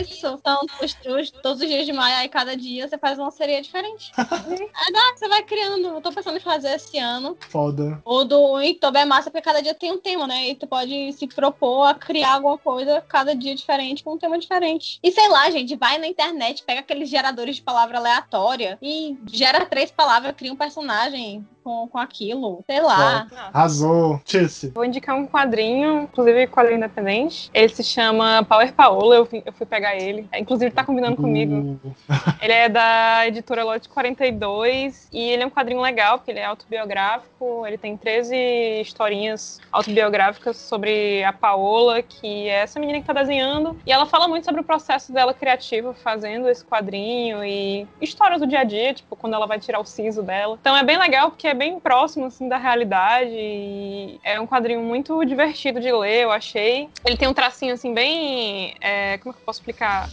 Isso, então os, os, todos os dias de maio, aí cada dia você faz uma sereia diferente. é, dá, você vai criando. Eu tô pensando em fazer esse ano. Foda. O do Inktober é massa, porque cada dia tem um tema, né? E tu pode se propor a criar alguma coisa cada dia diferente, com um tema diferente. E sei lá, gente, vai na internet, pega aqueles geradores de palavra aleatória e gera três palavras, cria um personagem com, com aquilo. Sei lá. Arrasou. Tice. Vou indicar um quadrinho, inclusive quadrinho independente. Ele se chama Power Paola, eu fui, eu fui pegar ele. É, inclusive tá combinando uh. comigo. Ele é da editora Lote 42 e ele é um quadrinho legal, porque ele é autobiográfico. Ele tem 13 historinhas autobiográficas sobre a Paola, que é essa menina que tá desenhando. E ela fala muito sobre o processo dela criativo fazendo esse quadrinho e histórias do dia a dia, tipo, quando ela vai tirar o siso dela. Então é bem legal porque é bem próximo assim da realidade e é um quadrinho muito divertido de ler, eu achei. Ele tem um tracinho assim bem, é, como é que eu posso explicar?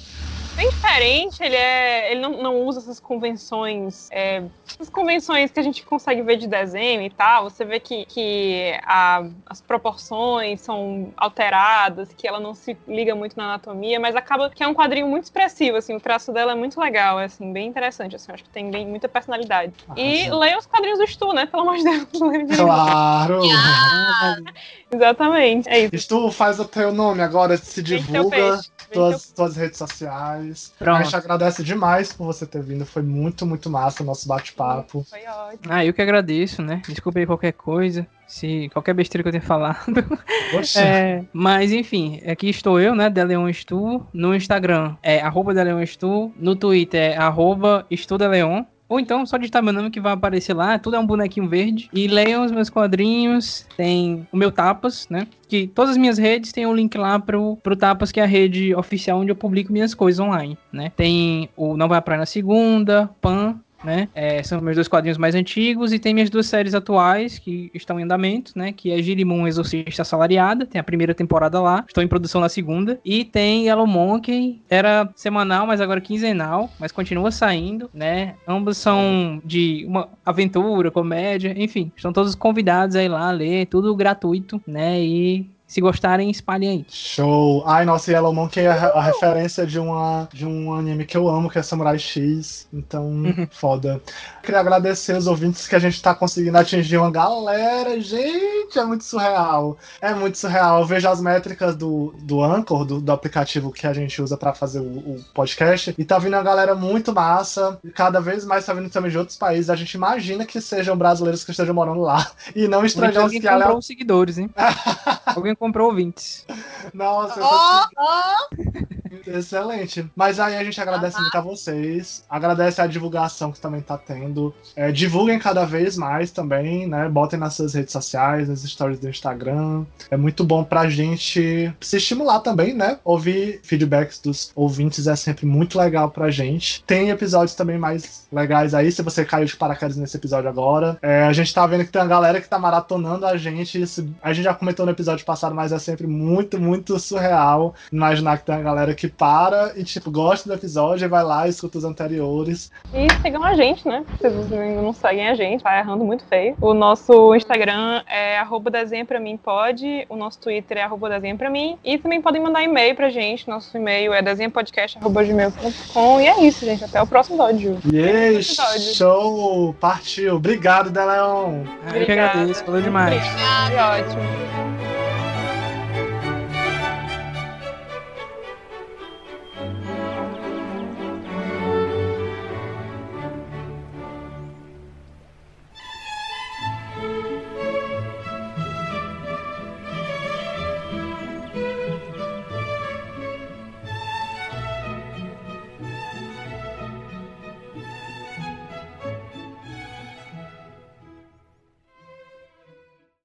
Bem diferente, ele é. Ele não, não usa essas convenções. É, essas convenções que a gente consegue ver de desenho e tal. Você vê que, que a, as proporções são alteradas, que ela não se liga muito na anatomia, mas acaba que é um quadrinho muito expressivo, assim, o traço dela é muito legal, é assim, bem interessante, assim, acho que tem bem, muita personalidade. Ah, e sim. leia os quadrinhos do Stu, né? Pelo amor de Deus. Claro! Exatamente, é isso. Stu, faz o teu nome agora, se divulga tuas, tuas redes sociais. Pronto. A gente agradece demais por você ter vindo. Foi muito, muito massa o nosso bate-papo. Foi ótimo. Ah, eu que agradeço, né? Desculpe aí qualquer coisa. Se qualquer besteira que eu tenha falado. É, mas enfim, aqui estou eu, né? Deleon Stu. No Instagram é arroba Deleon Stu. No Twitter é arroba Estudeleon. Ou então só digitar meu nome que vai aparecer lá, tudo é um bonequinho verde. E leiam os meus quadrinhos, tem o meu Tapas, né? Que todas as minhas redes tem um link lá pro, pro Tapas, que é a rede oficial onde eu publico minhas coisas online, né? Tem o Não Vai Praia na Segunda, Pan, né? É, são meus dois quadrinhos mais antigos e tem minhas duas séries atuais que estão em andamento, né? Que é Girimum Exorcista Salariada, tem a primeira temporada lá, estou em produção na segunda, e tem Yellow Monkey, era semanal, mas agora quinzenal, mas continua saindo, né? Ambos são de uma aventura, comédia, enfim, estão todos convidados aí lá a ler, tudo gratuito, né? E se gostarem, espalhem aí. Show! Ai, nossa, Yellow Monkey é a, referência de, uma, de um anime que eu amo, que é Samurai X. Então, uhum. foda. Queria agradecer os ouvintes que a gente tá conseguindo atingir uma galera. Gente, é muito surreal. É muito surreal. Eu vejo as métricas do, do Anchor, do, do aplicativo que a gente usa para fazer o, o, podcast. E tá vindo uma galera muito massa. Cada vez mais tá vindo também de outros países. A gente imagina que sejam brasileiros que estejam morando lá. E não estrangeiros que comprou seguidores, hein? alguém comprou ouvintes. Nossa, oh, oh. Excelente. Mas aí a gente agradece muito a vocês. Agradece a divulgação que também tá tendo. É, divulguem cada vez mais também, né? Botem nas suas redes sociais, nas stories do Instagram. É muito bom pra gente se estimular também, né? Ouvir feedbacks dos ouvintes é sempre muito legal pra gente. Tem episódios também mais legais aí, se você caiu de paraquedas nesse episódio agora. É, a gente tá vendo que tem uma galera que tá maratonando a gente. Isso, a gente já comentou no episódio passado, mas é sempre muito, muito surreal imaginar que tem uma galera que para e, tipo, gosta do episódio e vai lá e escuta os anteriores. E sigam a gente, né? Se vocês ainda não seguem a gente, tá errando muito feio. O nosso Instagram é arroba desenha pra mim pode, o nosso Twitter é arroba desenha pra mim. E também podem mandar e-mail pra gente. Nosso e-mail é desenhapodcast.gmail.com. E é isso, gente. Até o próximo episódio. Yay, episódio. show! Partiu! Obrigado, Deleon! Eu que agradeço, falou demais. Obrigada. Ótimo.